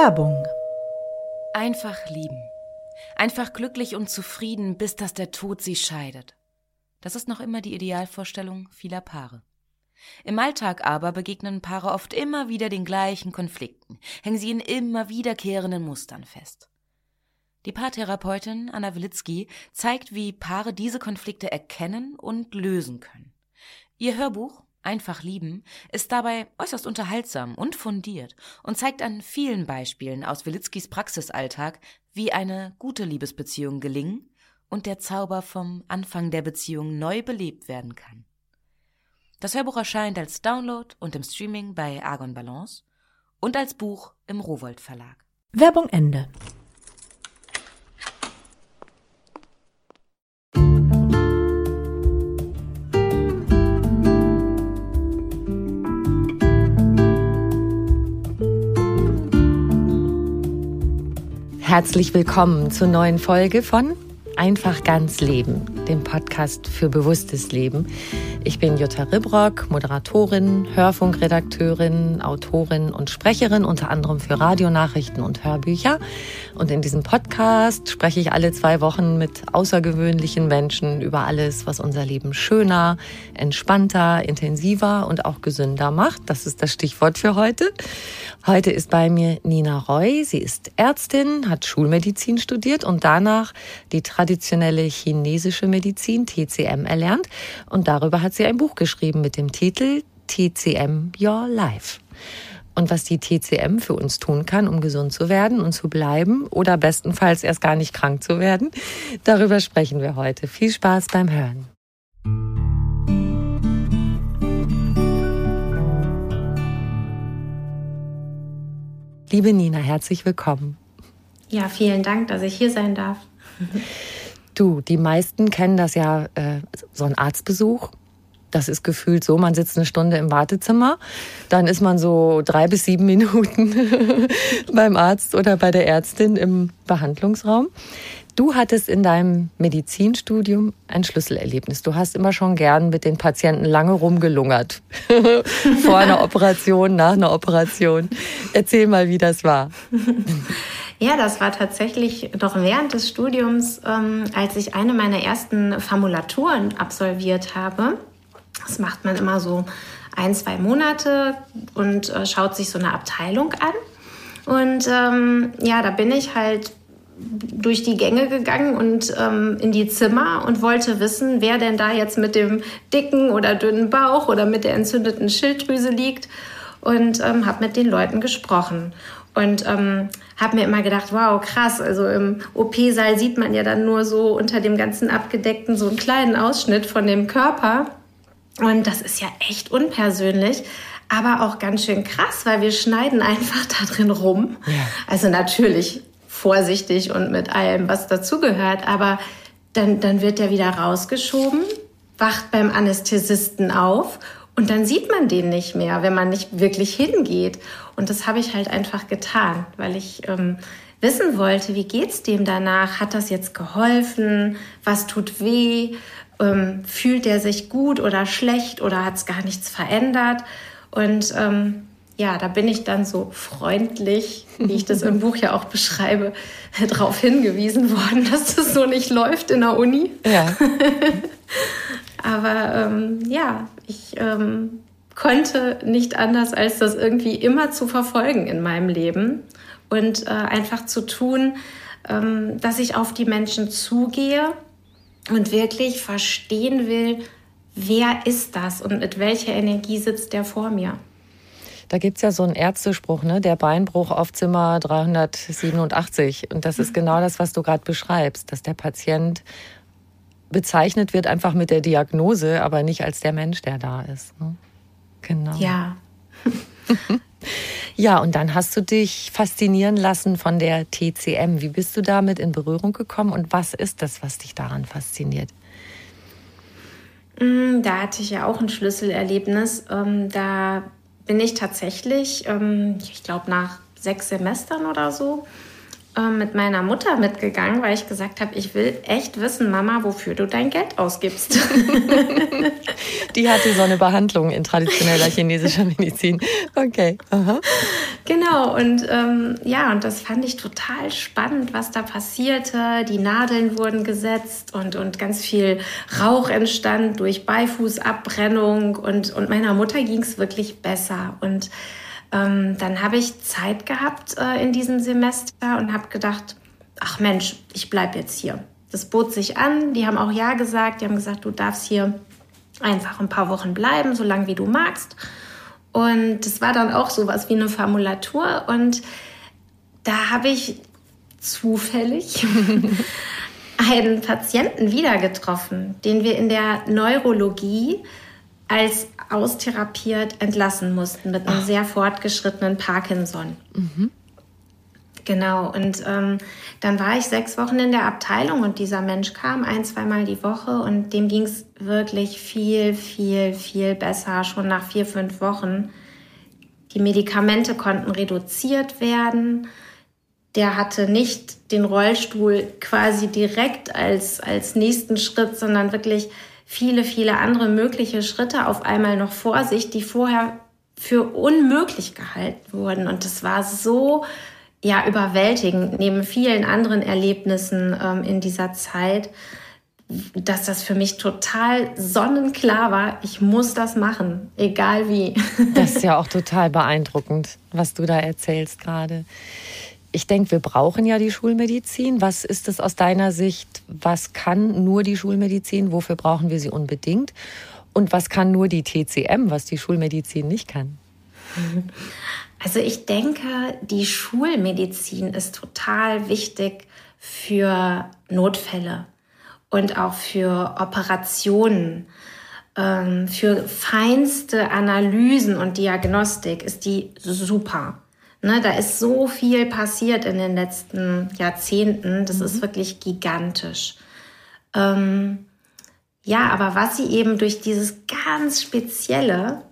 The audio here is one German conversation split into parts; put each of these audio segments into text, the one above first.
Werbung. Einfach lieben. Einfach glücklich und zufrieden, bis dass der Tod sie scheidet. Das ist noch immer die Idealvorstellung vieler Paare. Im Alltag aber begegnen Paare oft immer wieder den gleichen Konflikten, hängen sie in immer wiederkehrenden Mustern fest. Die Paartherapeutin Anna Wilitzki zeigt, wie Paare diese Konflikte erkennen und lösen können. Ihr Hörbuch Einfach lieben ist dabei äußerst unterhaltsam und fundiert und zeigt an vielen Beispielen aus Wilitzkis Praxisalltag, wie eine gute Liebesbeziehung gelingen und der Zauber vom Anfang der Beziehung neu belebt werden kann. Das Hörbuch erscheint als Download und im Streaming bei Argon Balance und als Buch im Rowold Verlag. Werbung Ende. Herzlich willkommen zur neuen Folge von Einfach ganz Leben, dem Podcast für bewusstes Leben. Ich bin Jutta Ribrock, Moderatorin, Hörfunkredakteurin, Autorin und Sprecherin, unter anderem für Radionachrichten und Hörbücher. Und in diesem Podcast spreche ich alle zwei Wochen mit außergewöhnlichen Menschen über alles, was unser Leben schöner, entspannter, intensiver und auch gesünder macht. Das ist das Stichwort für heute. Heute ist bei mir Nina Roy. Sie ist Ärztin, hat Schulmedizin studiert und danach die traditionelle chinesische Medizin, TCM, erlernt. Und darüber hat sie ein Buch geschrieben mit dem Titel TCM Your Life. Und was die TCM für uns tun kann, um gesund zu werden und zu bleiben oder bestenfalls erst gar nicht krank zu werden, darüber sprechen wir heute. Viel Spaß beim Hören. Liebe Nina, herzlich willkommen. Ja, vielen Dank, dass ich hier sein darf. Du, die meisten kennen das ja, äh, so ein Arztbesuch. Das ist gefühlt so, man sitzt eine Stunde im Wartezimmer, dann ist man so drei bis sieben Minuten beim Arzt oder bei der Ärztin im Behandlungsraum. Du hattest in deinem Medizinstudium ein Schlüsselerlebnis. Du hast immer schon gern mit den Patienten lange rumgelungert. Vor einer Operation, nach einer Operation. Erzähl mal, wie das war. Ja, das war tatsächlich noch während des Studiums, ähm, als ich eine meiner ersten Formulaturen absolviert habe. Das macht man immer so ein, zwei Monate und äh, schaut sich so eine Abteilung an. Und ähm, ja, da bin ich halt durch die Gänge gegangen und ähm, in die Zimmer und wollte wissen, wer denn da jetzt mit dem dicken oder dünnen Bauch oder mit der entzündeten Schilddrüse liegt und ähm, habe mit den Leuten gesprochen und ähm, habe mir immer gedacht, wow, krass, also im OP-Saal sieht man ja dann nur so unter dem ganzen Abgedeckten so einen kleinen Ausschnitt von dem Körper und das ist ja echt unpersönlich aber auch ganz schön krass, weil wir schneiden einfach da drin rum. Ja. Also natürlich vorsichtig und mit allem, was dazugehört. Aber dann, dann wird er wieder rausgeschoben, wacht beim Anästhesisten auf und dann sieht man den nicht mehr, wenn man nicht wirklich hingeht. Und das habe ich halt einfach getan, weil ich ähm, wissen wollte, wie geht's dem danach? Hat das jetzt geholfen? Was tut weh? Ähm, fühlt er sich gut oder schlecht oder hat es gar nichts verändert? Und ähm, ja, da bin ich dann so freundlich, wie ich das im Buch ja auch beschreibe, darauf hingewiesen worden, dass das so nicht läuft in der Uni. Ja. Aber ähm, ja, ich ähm, konnte nicht anders, als das irgendwie immer zu verfolgen in meinem Leben und äh, einfach zu tun, ähm, dass ich auf die Menschen zugehe und wirklich verstehen will, wer ist das und mit welcher Energie sitzt der vor mir. Da gibt es ja so einen Ärztespruch, ne? der Beinbruch auf Zimmer 387. Und das ist genau das, was du gerade beschreibst, dass der Patient bezeichnet wird einfach mit der Diagnose, aber nicht als der Mensch, der da ist. Ne? Genau. Ja. ja, und dann hast du dich faszinieren lassen von der TCM. Wie bist du damit in Berührung gekommen und was ist das, was dich daran fasziniert? Mm, da hatte ich ja auch ein Schlüsselerlebnis. Ähm, da bin ich tatsächlich, ähm, ich glaube, nach sechs Semestern oder so, mit meiner Mutter mitgegangen, weil ich gesagt habe, ich will echt wissen, Mama, wofür du dein Geld ausgibst. Die hatte so eine Behandlung in traditioneller chinesischer Medizin. Okay. Aha. Genau, und ähm, ja, und das fand ich total spannend, was da passierte. Die Nadeln wurden gesetzt und, und ganz viel Rauch entstand durch Beifußabbrennung und, und meiner Mutter ging es wirklich besser. Und ähm, dann habe ich Zeit gehabt äh, in diesem Semester und habe gedacht, ach Mensch, ich bleibe jetzt hier. Das bot sich an, die haben auch Ja gesagt, die haben gesagt, du darfst hier einfach ein paar Wochen bleiben, so lange wie du magst. Und das war dann auch so was wie eine Formulatur und da habe ich zufällig einen Patienten wieder getroffen, den wir in der Neurologie als austherapiert entlassen mussten mit einem Ach. sehr fortgeschrittenen Parkinson. Mhm. Genau, und ähm, dann war ich sechs Wochen in der Abteilung und dieser Mensch kam ein, zweimal die Woche und dem ging es wirklich viel, viel, viel besser, schon nach vier, fünf Wochen. Die Medikamente konnten reduziert werden. Der hatte nicht den Rollstuhl quasi direkt als, als nächsten Schritt, sondern wirklich viele, viele andere mögliche Schritte auf einmal noch vor sich, die vorher für unmöglich gehalten wurden. Und das war so ja überwältigend neben vielen anderen Erlebnissen ähm, in dieser Zeit, dass das für mich total sonnenklar war. Ich muss das machen, egal wie. Das ist ja auch total beeindruckend, was du da erzählst gerade ich denke, wir brauchen ja die Schulmedizin. Was ist es aus deiner Sicht? Was kann nur die Schulmedizin? Wofür brauchen wir sie unbedingt? Und was kann nur die TCM, was die Schulmedizin nicht kann? Also ich denke, die Schulmedizin ist total wichtig für Notfälle und auch für Operationen. Ähm, für feinste Analysen und Diagnostik ist die super. Ne, da ist so viel passiert in den letzten Jahrzehnten. Das mhm. ist wirklich gigantisch. Ähm, ja, aber was sie eben durch dieses ganz Spezielle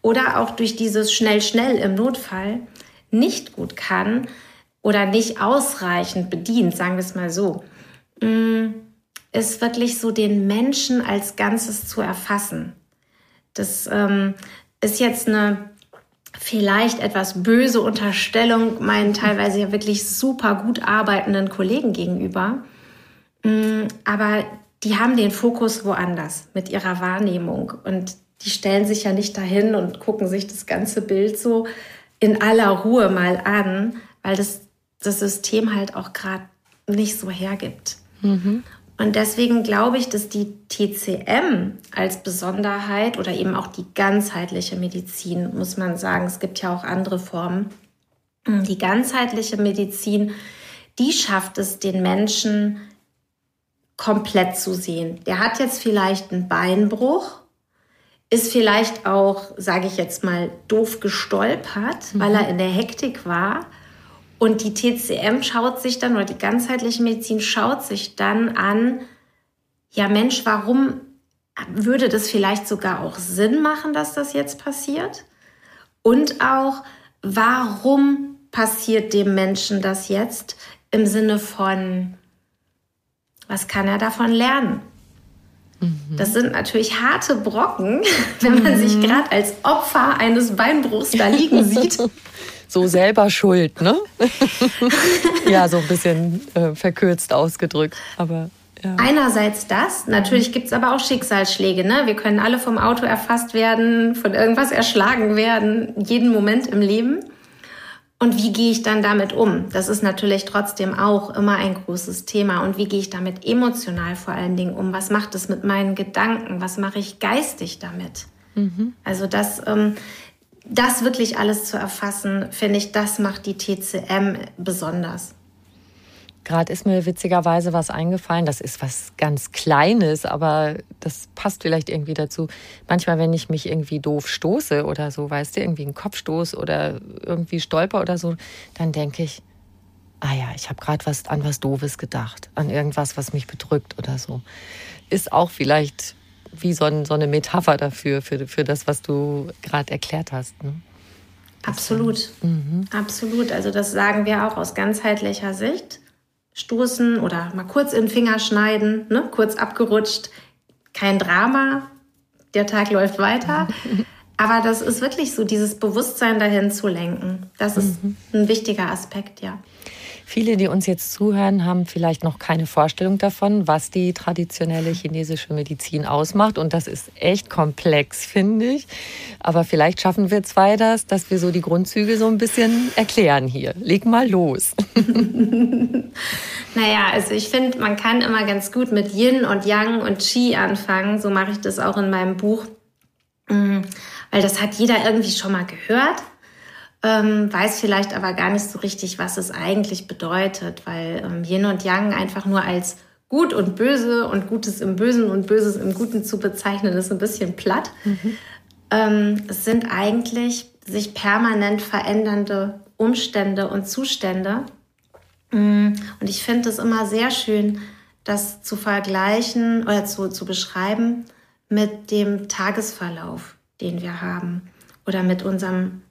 oder auch durch dieses schnell, schnell im Notfall nicht gut kann oder nicht ausreichend bedient, sagen wir es mal so, mm, ist wirklich so den Menschen als Ganzes zu erfassen. Das ähm, ist jetzt eine vielleicht etwas böse Unterstellung meinen teilweise ja wirklich super gut arbeitenden Kollegen gegenüber. Mm, aber die haben den Fokus woanders mit ihrer Wahrnehmung und die stellen sich ja nicht dahin und gucken sich das ganze Bild so in aller Ruhe mal an, weil das das System halt auch gerade nicht so hergibt. Mhm. Und deswegen glaube ich, dass die TCM als Besonderheit oder eben auch die ganzheitliche Medizin, muss man sagen, es gibt ja auch andere Formen, die ganzheitliche Medizin, die schafft es den Menschen komplett zu sehen. Der hat jetzt vielleicht einen Beinbruch, ist vielleicht auch, sage ich jetzt mal, doof gestolpert, mhm. weil er in der Hektik war und die TCM schaut sich dann, oder die ganzheitliche Medizin schaut sich dann an, ja Mensch, warum würde das vielleicht sogar auch Sinn machen, dass das jetzt passiert? Und auch, warum passiert dem Menschen das jetzt im Sinne von, was kann er davon lernen? Mhm. Das sind natürlich harte Brocken, wenn man mhm. sich gerade als Opfer eines Beinbruchs da liegen sieht. so selber schuld, ne? ja, so ein bisschen äh, verkürzt ausgedrückt, aber. Ja. Einerseits das, natürlich gibt es aber auch Schicksalsschläge. Ne? Wir können alle vom Auto erfasst werden, von irgendwas erschlagen werden, jeden Moment im Leben. Und wie gehe ich dann damit um? Das ist natürlich trotzdem auch immer ein großes Thema. Und wie gehe ich damit emotional vor allen Dingen um? Was macht es mit meinen Gedanken? Was mache ich geistig damit? Mhm. Also das ähm, das wirklich alles zu erfassen, finde ich, das macht die TCM besonders. Gerade ist mir witzigerweise was eingefallen. Das ist was ganz Kleines, aber das passt vielleicht irgendwie dazu. Manchmal, wenn ich mich irgendwie doof stoße oder so, weißt du, irgendwie einen Kopfstoß oder irgendwie stolper oder so, dann denke ich, ah ja, ich habe gerade was an was Doofes gedacht, an irgendwas, was mich bedrückt oder so. Ist auch vielleicht wie so, ein, so eine Metapher dafür, für, für das, was du gerade erklärt hast. Ne? Absolut, mhm. absolut. Also das sagen wir auch aus ganzheitlicher Sicht stoßen oder mal kurz in den Finger schneiden, ne? kurz abgerutscht, kein Drama, der Tag läuft weiter. Aber das ist wirklich so, dieses Bewusstsein dahin zu lenken. Das ist mhm. ein wichtiger Aspekt, ja. Viele, die uns jetzt zuhören, haben vielleicht noch keine Vorstellung davon, was die traditionelle chinesische Medizin ausmacht. Und das ist echt komplex, finde ich. Aber vielleicht schaffen wir zwei das, dass wir so die Grundzüge so ein bisschen erklären hier. Leg mal los. naja, also ich finde, man kann immer ganz gut mit Yin und Yang und Qi anfangen. So mache ich das auch in meinem Buch. Mm, weil das hat jeder irgendwie schon mal gehört ähm, weiß vielleicht aber gar nicht so richtig, was es eigentlich bedeutet, weil ähm, Yin und Yang einfach nur als gut und böse und Gutes im Bösen und Böses im Guten zu bezeichnen, ist ein bisschen platt. Mhm. Ähm, es sind eigentlich sich permanent verändernde Umstände und Zustände. Mm, und ich finde es immer sehr schön, das zu vergleichen oder zu, zu beschreiben mit dem Tagesverlauf, den wir haben oder mit unserem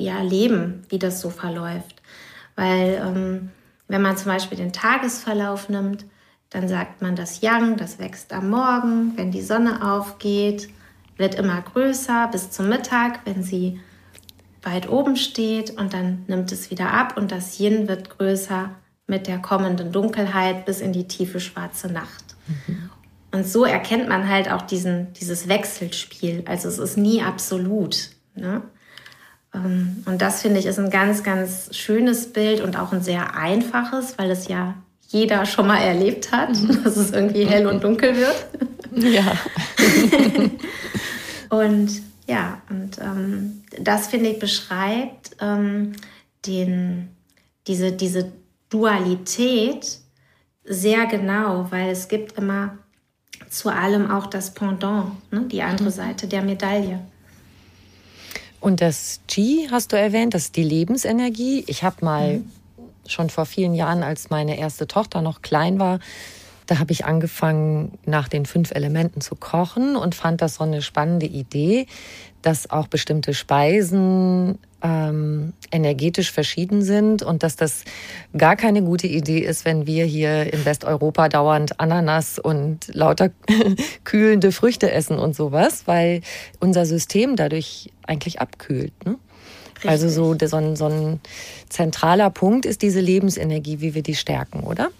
ja, leben, wie das so verläuft. Weil ähm, wenn man zum Beispiel den Tagesverlauf nimmt, dann sagt man, das Yang, das wächst am Morgen, wenn die Sonne aufgeht, wird immer größer bis zum Mittag, wenn sie weit oben steht und dann nimmt es wieder ab und das Yin wird größer mit der kommenden Dunkelheit bis in die tiefe schwarze Nacht. Mhm. Und so erkennt man halt auch diesen, dieses Wechselspiel. Also es ist nie absolut. Ne? Ähm, und das finde ich ist ein ganz, ganz schönes Bild und auch ein sehr einfaches, weil es ja jeder schon mal erlebt hat, mhm. dass es irgendwie hell und dunkel wird. Ja. und ja, und ähm, das finde ich beschreibt ähm, den, diese, diese Dualität sehr genau, weil es gibt immer zu allem auch das Pendant, ne, die andere mhm. Seite der Medaille. Und das Qi hast du erwähnt, das ist die Lebensenergie. Ich habe mal mhm. schon vor vielen Jahren, als meine erste Tochter noch klein war, da habe ich angefangen, nach den fünf Elementen zu kochen und fand das so eine spannende Idee, dass auch bestimmte Speisen ähm, energetisch verschieden sind und dass das gar keine gute Idee ist, wenn wir hier in Westeuropa dauernd Ananas und lauter kühlende Früchte essen und sowas, weil unser System dadurch eigentlich abkühlt. Ne? Also so, so, ein, so ein zentraler Punkt ist diese Lebensenergie, wie wir die stärken, oder?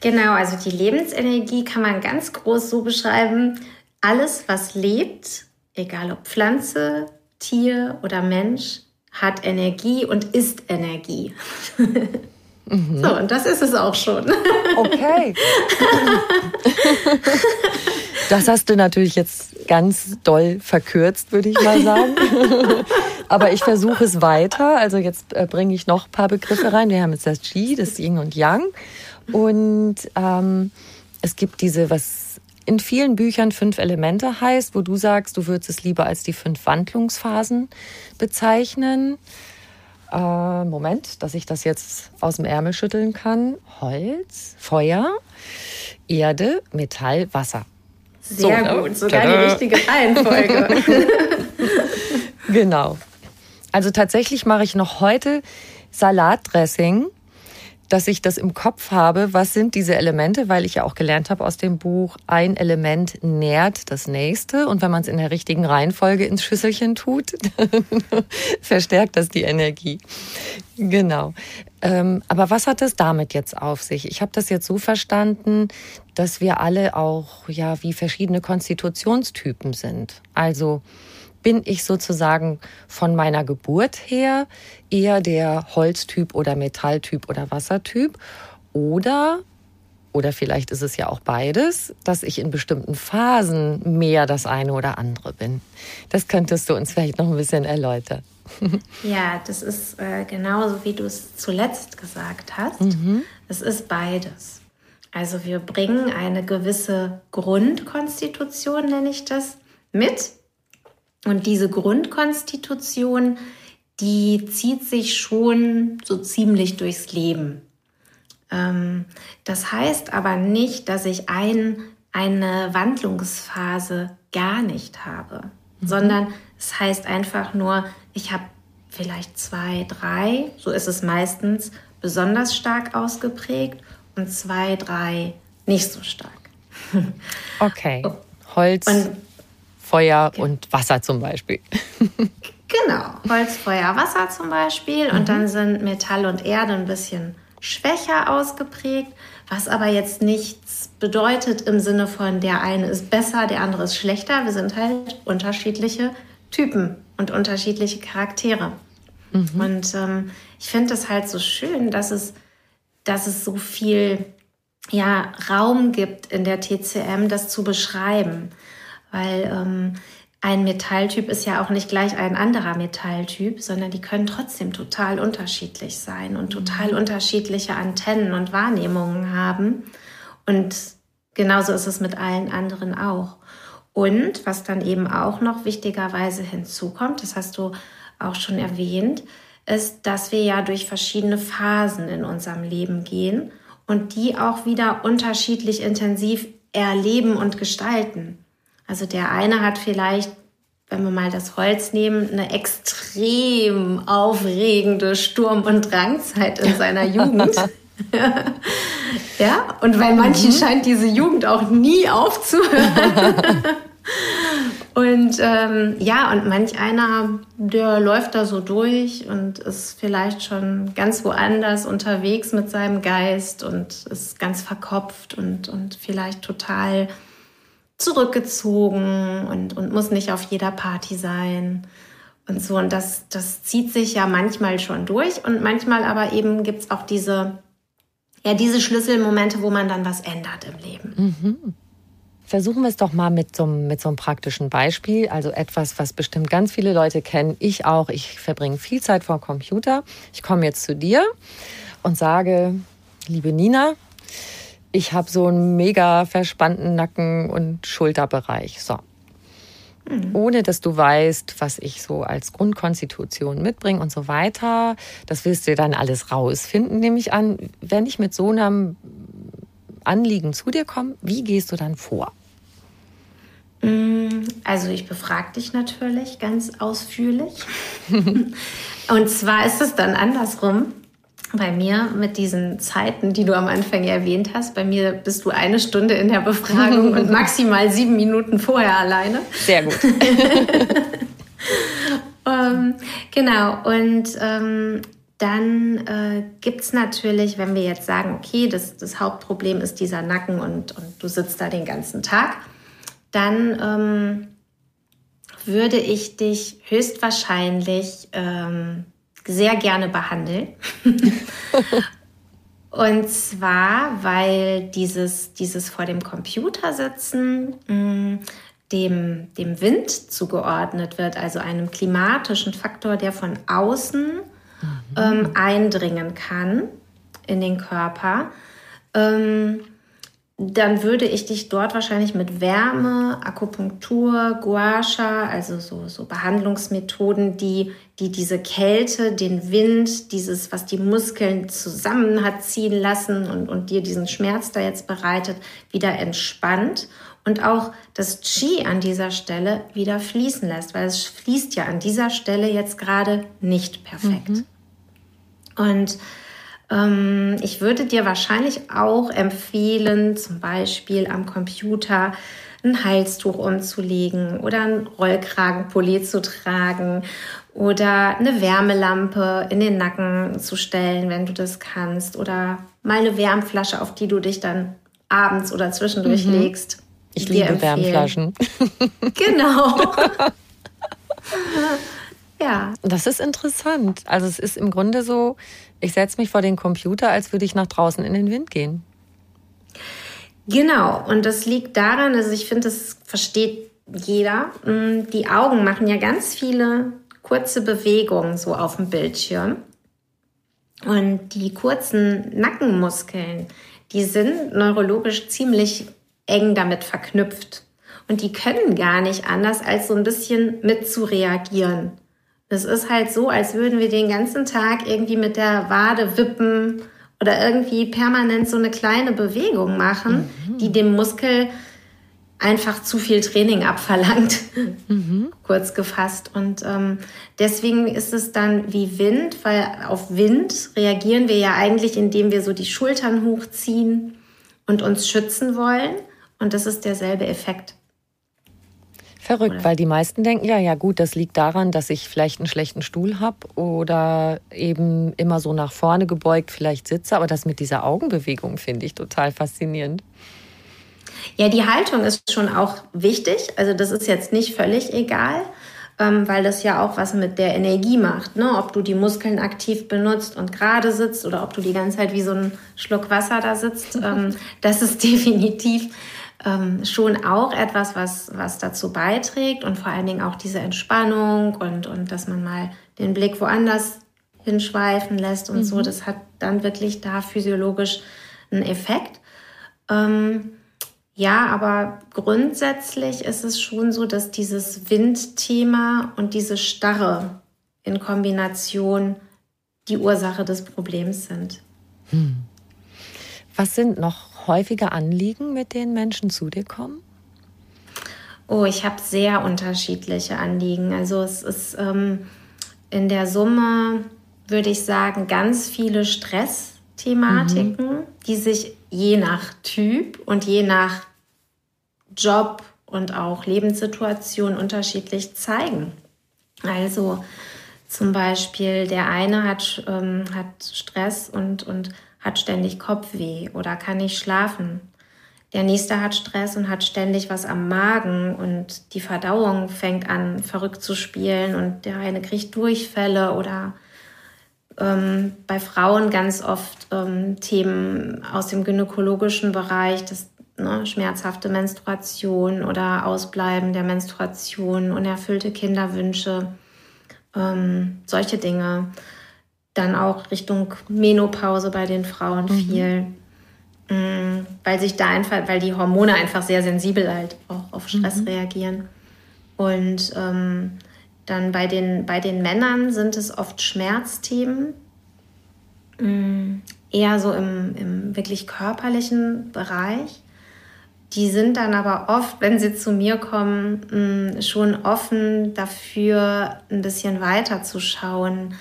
Genau, also die Lebensenergie kann man ganz groß so beschreiben. Alles, was lebt, egal ob Pflanze, Tier oder Mensch, hat Energie und ist Energie. Mhm. So, und das ist es auch schon. Okay. Das hast du natürlich jetzt ganz doll verkürzt, würde ich mal sagen. Aber ich versuche es weiter. Also jetzt äh, bringe ich noch ein paar Begriffe rein. Wir haben jetzt das Qi, das Yin und Yang. Und ähm, es gibt diese, was in vielen Büchern fünf Elemente heißt, wo du sagst, du würdest es lieber als die fünf Wandlungsphasen bezeichnen. Äh, Moment, dass ich das jetzt aus dem Ärmel schütteln kann. Holz, Feuer, Erde, Metall, Wasser. Sehr so, ne? gut, sogar Tada. die richtige Reihenfolge. genau. Also tatsächlich mache ich noch heute Salatdressing dass ich das im Kopf habe, was sind diese Elemente, weil ich ja auch gelernt habe aus dem Buch, ein Element nährt das nächste und wenn man es in der richtigen Reihenfolge ins Schüsselchen tut, verstärkt das die Energie. Genau. Ähm, aber was hat es damit jetzt auf sich? Ich habe das jetzt so verstanden, dass wir alle auch ja wie verschiedene Konstitutionstypen sind. Also bin ich sozusagen von meiner Geburt her eher der Holztyp oder Metalltyp oder Wassertyp oder oder vielleicht ist es ja auch beides, dass ich in bestimmten Phasen mehr das eine oder andere bin. Das könntest du uns vielleicht noch ein bisschen erläutern. ja, das ist äh, genauso, wie du es zuletzt gesagt hast. Mhm. Es ist beides. Also wir bringen eine gewisse Grundkonstitution, nenne ich das, mit. Und diese Grundkonstitution, die zieht sich schon so ziemlich durchs Leben. Ähm, das heißt aber nicht, dass ich ein, eine Wandlungsphase gar nicht habe, mhm. sondern es heißt einfach nur, ich habe vielleicht zwei, drei, so ist es meistens, besonders stark ausgeprägt und zwei, drei nicht so stark. Okay. Holz, und, Feuer okay. und Wasser zum Beispiel. Genau, Holz, Feuer, Wasser zum Beispiel. Und mhm. dann sind Metall und Erde ein bisschen schwächer ausgeprägt, was aber jetzt nichts bedeutet im Sinne von, der eine ist besser, der andere ist schlechter. Wir sind halt unterschiedliche Typen und unterschiedliche Charaktere. Mhm. Und ähm, ich finde es halt so schön, dass es, dass es so viel ja, Raum gibt in der TCM, das zu beschreiben. Weil ähm, ein Metalltyp ist ja auch nicht gleich ein anderer Metalltyp, sondern die können trotzdem total unterschiedlich sein und total mhm. unterschiedliche Antennen und Wahrnehmungen haben. Und genauso ist es mit allen anderen auch. Und was dann eben auch noch wichtigerweise hinzukommt, das hast du auch schon erwähnt, ist, dass wir ja durch verschiedene Phasen in unserem Leben gehen und die auch wieder unterschiedlich intensiv erleben und gestalten. Also der eine hat vielleicht, wenn wir mal das Holz nehmen, eine extrem aufregende Sturm- und Drangzeit in seiner Jugend. ja, und bei manchen mhm. scheint diese Jugend auch nie aufzuhören. und ähm, ja, und manch einer, der läuft da so durch und ist vielleicht schon ganz woanders unterwegs mit seinem Geist und ist ganz verkopft und, und vielleicht total zurückgezogen und, und muss nicht auf jeder Party sein und so. Und das, das zieht sich ja manchmal schon durch und manchmal aber eben gibt es auch diese, ja, diese Schlüsselmomente, wo man dann was ändert im Leben. Mhm. Versuchen wir es doch mal mit so, mit so einem praktischen Beispiel. Also etwas, was bestimmt ganz viele Leute kennen. Ich auch. Ich verbringe viel Zeit vor dem Computer. Ich komme jetzt zu dir und sage, liebe Nina, ich habe so einen mega verspannten Nacken- und Schulterbereich. So. Mhm. Ohne dass du weißt, was ich so als Grundkonstitution mitbringe und so weiter. Das willst du dann alles rausfinden, nehme ich an. Wenn ich mit so einem Anliegen zu dir komme, wie gehst du dann vor? Mm, also ich befrage dich natürlich ganz ausführlich. und zwar ist es dann andersrum bei mir mit diesen Zeiten, die du am Anfang erwähnt hast. Bei mir bist du eine Stunde in der Befragung und maximal sieben Minuten vorher alleine. Sehr gut. ähm, genau, und ähm, dann äh, gibt es natürlich, wenn wir jetzt sagen, okay, das, das Hauptproblem ist dieser Nacken und, und du sitzt da den ganzen Tag, dann ähm, würde ich dich höchstwahrscheinlich ähm, sehr gerne behandeln. Und zwar, weil dieses, dieses vor dem Computer sitzen mh, mm, dem, dem Wind zugeordnet wird, also einem klimatischen Faktor, der von außen mhm. ähm, eindringen kann in den Körper. Ähm, dann würde ich dich dort wahrscheinlich mit Wärme, Akupunktur, Gua Sha, also so, so Behandlungsmethoden, die, die diese Kälte, den Wind, dieses, was die Muskeln zusammen hat ziehen lassen und, und dir diesen Schmerz da jetzt bereitet, wieder entspannt und auch das Qi an dieser Stelle wieder fließen lässt, weil es fließt ja an dieser Stelle jetzt gerade nicht perfekt. Mhm. Und ähm, ich würde dir wahrscheinlich auch empfehlen, zum Beispiel am Computer ein Halstuch umzulegen oder ein Rollkragenpulli zu tragen oder eine Wärmelampe in den Nacken zu stellen, wenn du das kannst oder mal eine Wärmflasche, auf die du dich dann abends oder zwischendurch mhm. legst. Ich liebe empfehlen. Wärmflaschen. Genau. ja. Das ist interessant. Also es ist im Grunde so, ich setze mich vor den Computer, als würde ich nach draußen in den Wind gehen. Genau, und das liegt daran, also ich finde, das versteht jeder. Mm, die Augen machen ja ganz viele kurze Bewegungen so auf dem Bildschirm. Und die kurzen Nackenmuskeln, die sind neurologisch ziemlich eng damit verknüpft. Und die können gar nicht anders, als so ein bisschen mit zu reagieren. Es ist halt so, als würden wir den ganzen Tag irgendwie mit der Wade wippen oder irgendwie permanent so eine kleine Bewegung machen, mhm. die dem Muskel einfach zu viel Training abverlangt, mhm. kurz gefasst. Und ähm, deswegen ist es dann wie Wind, weil auf Wind reagieren wir ja eigentlich, indem wir so die Schultern hochziehen und uns schützen wollen. Und das ist derselbe Effekt. Verrückt, weil die meisten denken, ja, ja gut, das liegt daran, dass ich vielleicht einen schlechten Stuhl habe oder eben immer so nach vorne gebeugt vielleicht sitze. Aber das mit dieser Augenbewegung finde ich total faszinierend. Ja, die Haltung ist schon auch wichtig. Also das ist jetzt nicht völlig egal, ähm, weil das ja auch was mit der Energie macht. Ne? Ob du die Muskeln aktiv benutzt und gerade sitzt oder ob du die ganze Zeit wie so ein Schluck Wasser da sitzt. Ähm, das ist definitiv ähm, schon auch etwas, was, was dazu beiträgt und vor allen Dingen auch diese Entspannung und, und dass man mal den Blick woanders hinschweifen lässt und mhm. so. Das hat dann wirklich da physiologisch einen Effekt. Ähm, ja, aber grundsätzlich ist es schon so, dass dieses Windthema und diese Starre in Kombination die Ursache des Problems sind. Hm. Was sind noch häufige Anliegen, mit denen Menschen zu dir kommen? Oh, ich habe sehr unterschiedliche Anliegen. Also es ist ähm, in der Summe, würde ich sagen, ganz viele Stressthematiken, mhm. die sich je nach Typ und je nach Job und auch Lebenssituation unterschiedlich zeigen. Also zum Beispiel der eine hat, ähm, hat Stress und, und hat ständig Kopfweh oder kann nicht schlafen. Der nächste hat Stress und hat ständig was am Magen und die Verdauung fängt an verrückt zu spielen und der eine kriegt Durchfälle oder ähm, bei Frauen ganz oft ähm, Themen aus dem gynäkologischen Bereich, dass ne, schmerzhafte Menstruation oder Ausbleiben der Menstruation, unerfüllte Kinderwünsche, ähm, solche Dinge. Dann auch Richtung Menopause bei den Frauen mhm. viel. Mhm. weil sich da einfach, weil die Hormone einfach sehr sensibel halt auch auf Stress mhm. reagieren. Und ähm, dann bei den, bei den Männern sind es oft Schmerzthemen, mm, eher so im, im wirklich körperlichen Bereich. Die sind dann aber oft, wenn sie zu mir kommen, mm, schon offen dafür, ein bisschen weiter zu schauen.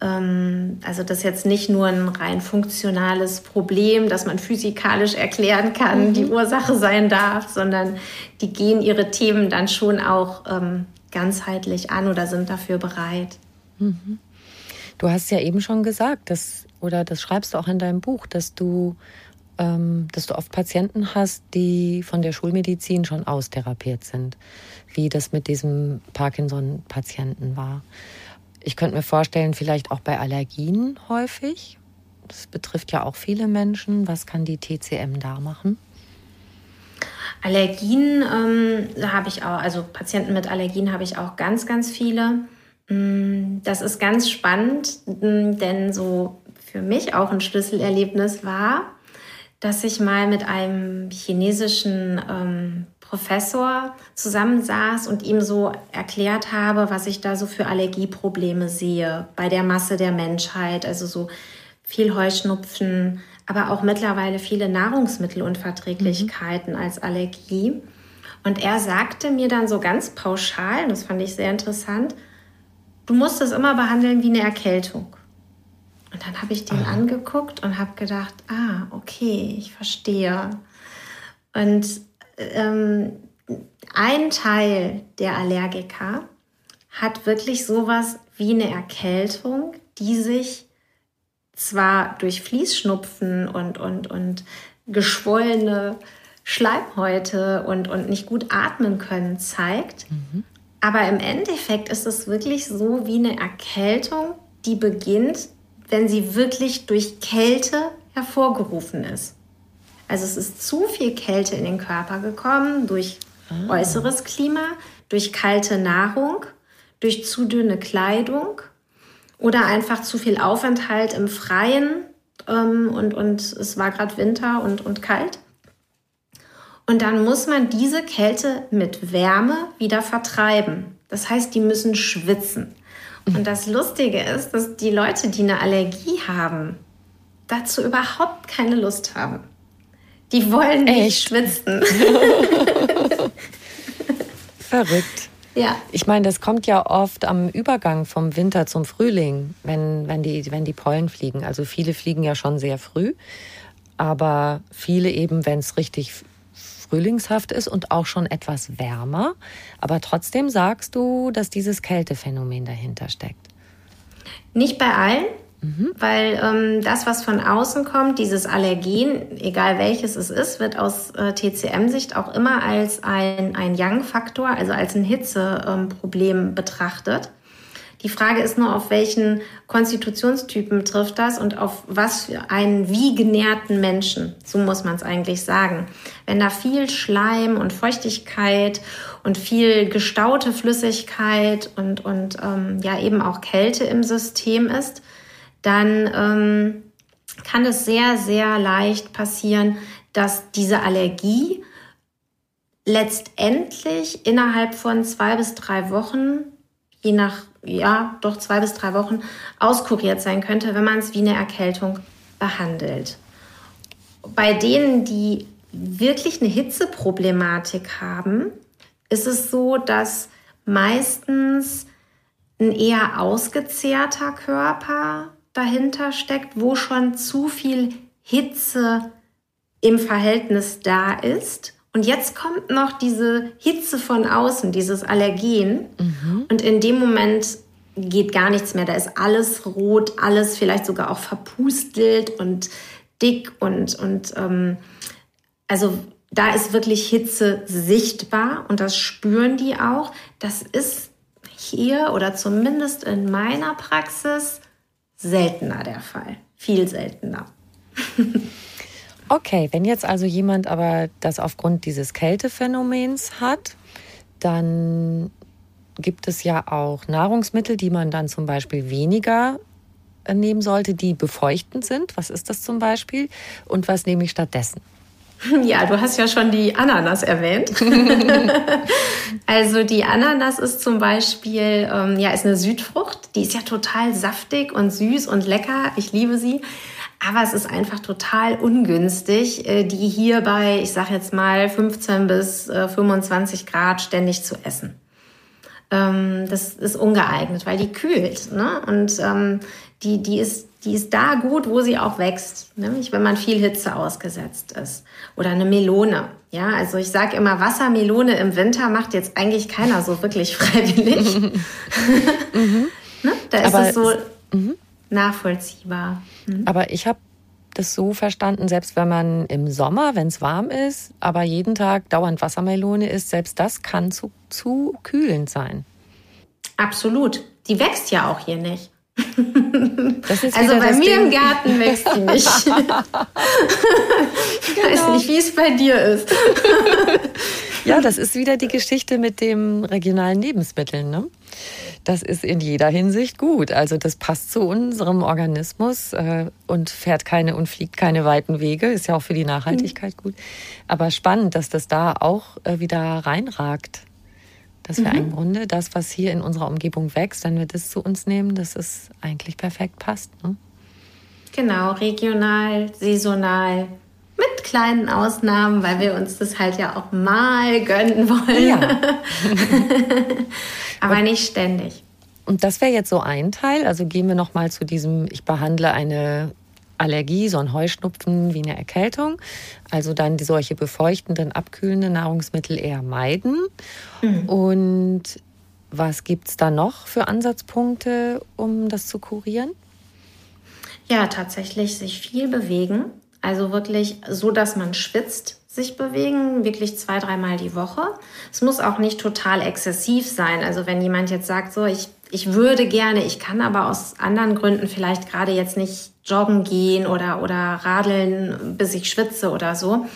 Ähm, also das ist jetzt nicht nur ein rein funktionales Problem, das man physikalisch erklären kann, mhm. die Ursache sein darf, sondern die gehen ihre Themen dann schon auch ähm, ganzheitlich an oder sind dafür bereit. Mhm. Du hast ja eben schon gesagt, dass, oder das schreibst du auch in deinem Buch, dass du ähm, dass du oft Patienten hast, die von der Schulmedizin schon austherapiert sind, wie das mit diesem Parkinson-Patienten war. Ich könnte mir vorstellen, vielleicht auch bei Allergien häufig. Das betrifft ja auch viele Menschen. Was kann die TCM da machen? Allergien ähm, habe ich auch, also Patienten mit Allergien habe ich auch ganz, ganz viele. Mm, das ist ganz spannend, mm, denn so für mich auch ein Schlüsselerlebnis war, dass ich mal mit einem chinesischen ähm, Professor zusammensaß und ihm so erklärt habe, was ich da so für Allergieprobleme sehe bei der Masse der Menschheit. Also so viel Heuschnupfen, aber auch mittlerweile viele Nahrungsmittelunverträglichkeiten mhm. als Allergie. Und er sagte mir dann so ganz pauschal, das fand ich sehr interessant, du musst es immer behandeln wie eine Erkältung. Und dann habe ich den Aha. angeguckt und habe gedacht, ah, okay, ich verstehe. Und ähm, ein Teil der Allergiker hat wirklich sowas wie eine Erkältung, die sich zwar durch Fließschnupfen und, und, und geschwollene Schleimhäute und, und nicht gut atmen können zeigt. Mhm. Aber im Endeffekt ist es wirklich so wie eine Erkältung, die beginnt wenn sie wirklich durch Kälte hervorgerufen ist. Also es ist zu viel Kälte in den Körper gekommen durch ah. äußeres Klima, durch kalte Nahrung, durch zu dünne Kleidung oder einfach zu viel Aufenthalt im Freien ähm, und, und es war gerade Winter und, und kalt. Und dann muss man diese Kälte mit Wärme wieder vertreiben. Das heißt, die müssen schwitzen. Und das Lustige ist, dass die Leute, die eine Allergie haben, dazu überhaupt keine Lust haben. Die wollen nicht Echt? schwitzen. Verrückt. Ja. Ich meine, das kommt ja oft am Übergang vom Winter zum Frühling, wenn, wenn, die, wenn die Pollen fliegen. Also viele fliegen ja schon sehr früh, aber viele eben, wenn es richtig frühlingshaft ist und auch schon etwas wärmer. Aber trotzdem sagst du, dass dieses Kältephänomen dahinter steckt. Nicht bei allen, mhm. weil ähm, das, was von außen kommt, dieses Allergen, egal welches es ist, wird aus äh, TCM-Sicht auch immer als ein, ein Young-Faktor, also als ein Hitzeproblem ähm, betrachtet. Die Frage ist nur, auf welchen Konstitutionstypen trifft das und auf was für einen wie genährten Menschen. So muss man es eigentlich sagen. Wenn da viel Schleim und Feuchtigkeit und viel gestaute Flüssigkeit und, und ähm, ja eben auch Kälte im System ist, dann ähm, kann es sehr, sehr leicht passieren, dass diese Allergie letztendlich innerhalb von zwei bis drei Wochen, je nach ja, doch zwei bis drei Wochen auskuriert sein könnte, wenn man es wie eine Erkältung behandelt. Bei denen, die wirklich eine Hitzeproblematik haben, ist es so, dass meistens ein eher ausgezehrter Körper dahinter steckt, wo schon zu viel Hitze im Verhältnis da ist und jetzt kommt noch diese Hitze von außen, dieses Allergen. Mhm. Und in dem Moment geht gar nichts mehr. Da ist alles rot, alles vielleicht sogar auch verpustelt und dick und, und ähm, also da ist wirklich Hitze sichtbar und das spüren die auch. Das ist hier oder zumindest in meiner Praxis seltener der Fall. Viel seltener. Okay, wenn jetzt also jemand aber das aufgrund dieses Kältephänomens hat, dann gibt es ja auch Nahrungsmittel, die man dann zum Beispiel weniger äh, nehmen sollte, die befeuchtend sind. Was ist das zum Beispiel? Und was nehme ich stattdessen? Ja, du hast ja schon die Ananas erwähnt. also die Ananas ist zum Beispiel, ähm, ja, ist eine Südfrucht. Die ist ja total saftig und süß und lecker. Ich liebe sie. Aber es ist einfach total ungünstig, äh, die hier bei, ich sage jetzt mal, 15 bis 25 äh, Grad ständig zu essen. Ähm, das ist ungeeignet, weil die kühlt. Ne? Und ähm, die, die, ist, die ist da gut, wo sie auch wächst, nämlich wenn man viel Hitze ausgesetzt ist. Oder eine Melone. Ja, also ich sage immer, Wassermelone im Winter macht jetzt eigentlich keiner so wirklich freiwillig. mhm. ne? Da ist Aber es so. Mhm nachvollziehbar. Mhm. Aber ich habe das so verstanden, selbst wenn man im Sommer, wenn es warm ist, aber jeden Tag dauernd Wassermelone isst, selbst das kann zu, zu kühlend sein. Absolut. Die wächst ja auch hier nicht. also bei mir Ding. im Garten wächst die nicht. ich genau. weiß nicht, wie es bei dir ist. ja, das ist wieder die Geschichte mit den regionalen Lebensmitteln. Ne? das ist in jeder Hinsicht gut. Also das passt zu unserem Organismus äh, und fährt keine und fliegt keine weiten Wege. Ist ja auch für die Nachhaltigkeit mhm. gut. Aber spannend, dass das da auch äh, wieder reinragt. Dass wir mhm. im Grunde das, was hier in unserer Umgebung wächst, wenn wir das zu uns nehmen, dass es eigentlich perfekt passt. Ne? Genau, regional, saisonal, mit kleinen Ausnahmen, weil wir uns das halt ja auch mal gönnen wollen. Ja. Aber nicht ständig. Und das wäre jetzt so ein Teil. Also gehen wir noch mal zu diesem, ich behandle eine Allergie, so ein Heuschnupfen wie eine Erkältung. Also dann die solche befeuchtenden, abkühlenden Nahrungsmittel eher meiden. Mhm. Und was gibt es da noch für Ansatzpunkte, um das zu kurieren? Ja, tatsächlich sich viel bewegen. Also wirklich so, dass man schwitzt, sich bewegen, wirklich zwei, dreimal die Woche. Es muss auch nicht total exzessiv sein. Also wenn jemand jetzt sagt, so, ich, ich würde gerne, ich kann aber aus anderen Gründen vielleicht gerade jetzt nicht joggen gehen oder, oder radeln, bis ich schwitze oder so,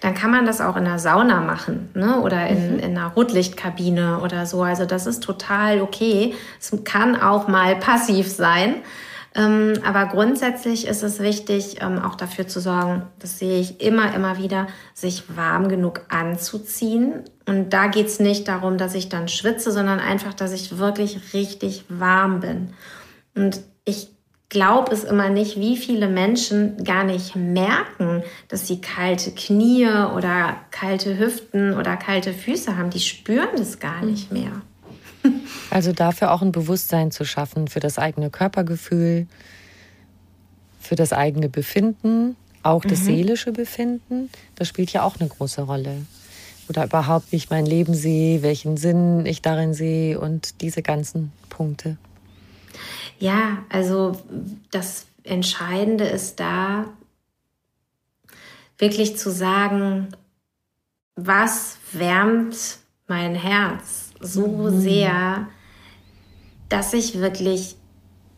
dann kann man das auch in der Sauna machen ne? oder in, mhm. in einer Rotlichtkabine oder so. Also das ist total okay. Es kann auch mal passiv sein. Ähm, aber grundsätzlich ist es wichtig, ähm, auch dafür zu sorgen, das sehe ich immer, immer wieder, sich warm genug anzuziehen. Und da geht es nicht darum, dass ich dann schwitze, sondern einfach, dass ich wirklich richtig warm bin. Und ich glaube es immer nicht, wie viele Menschen gar nicht merken, dass sie kalte Knie oder kalte Hüften oder kalte Füße haben. Die spüren das gar nicht mehr. Also dafür auch ein Bewusstsein zu schaffen für das eigene Körpergefühl, für das eigene Befinden, auch das mhm. seelische Befinden, das spielt ja auch eine große Rolle. Oder überhaupt, wie ich mein Leben sehe, welchen Sinn ich darin sehe und diese ganzen Punkte. Ja, also das Entscheidende ist da, wirklich zu sagen, was wärmt mein Herz? So mhm. sehr, dass ich wirklich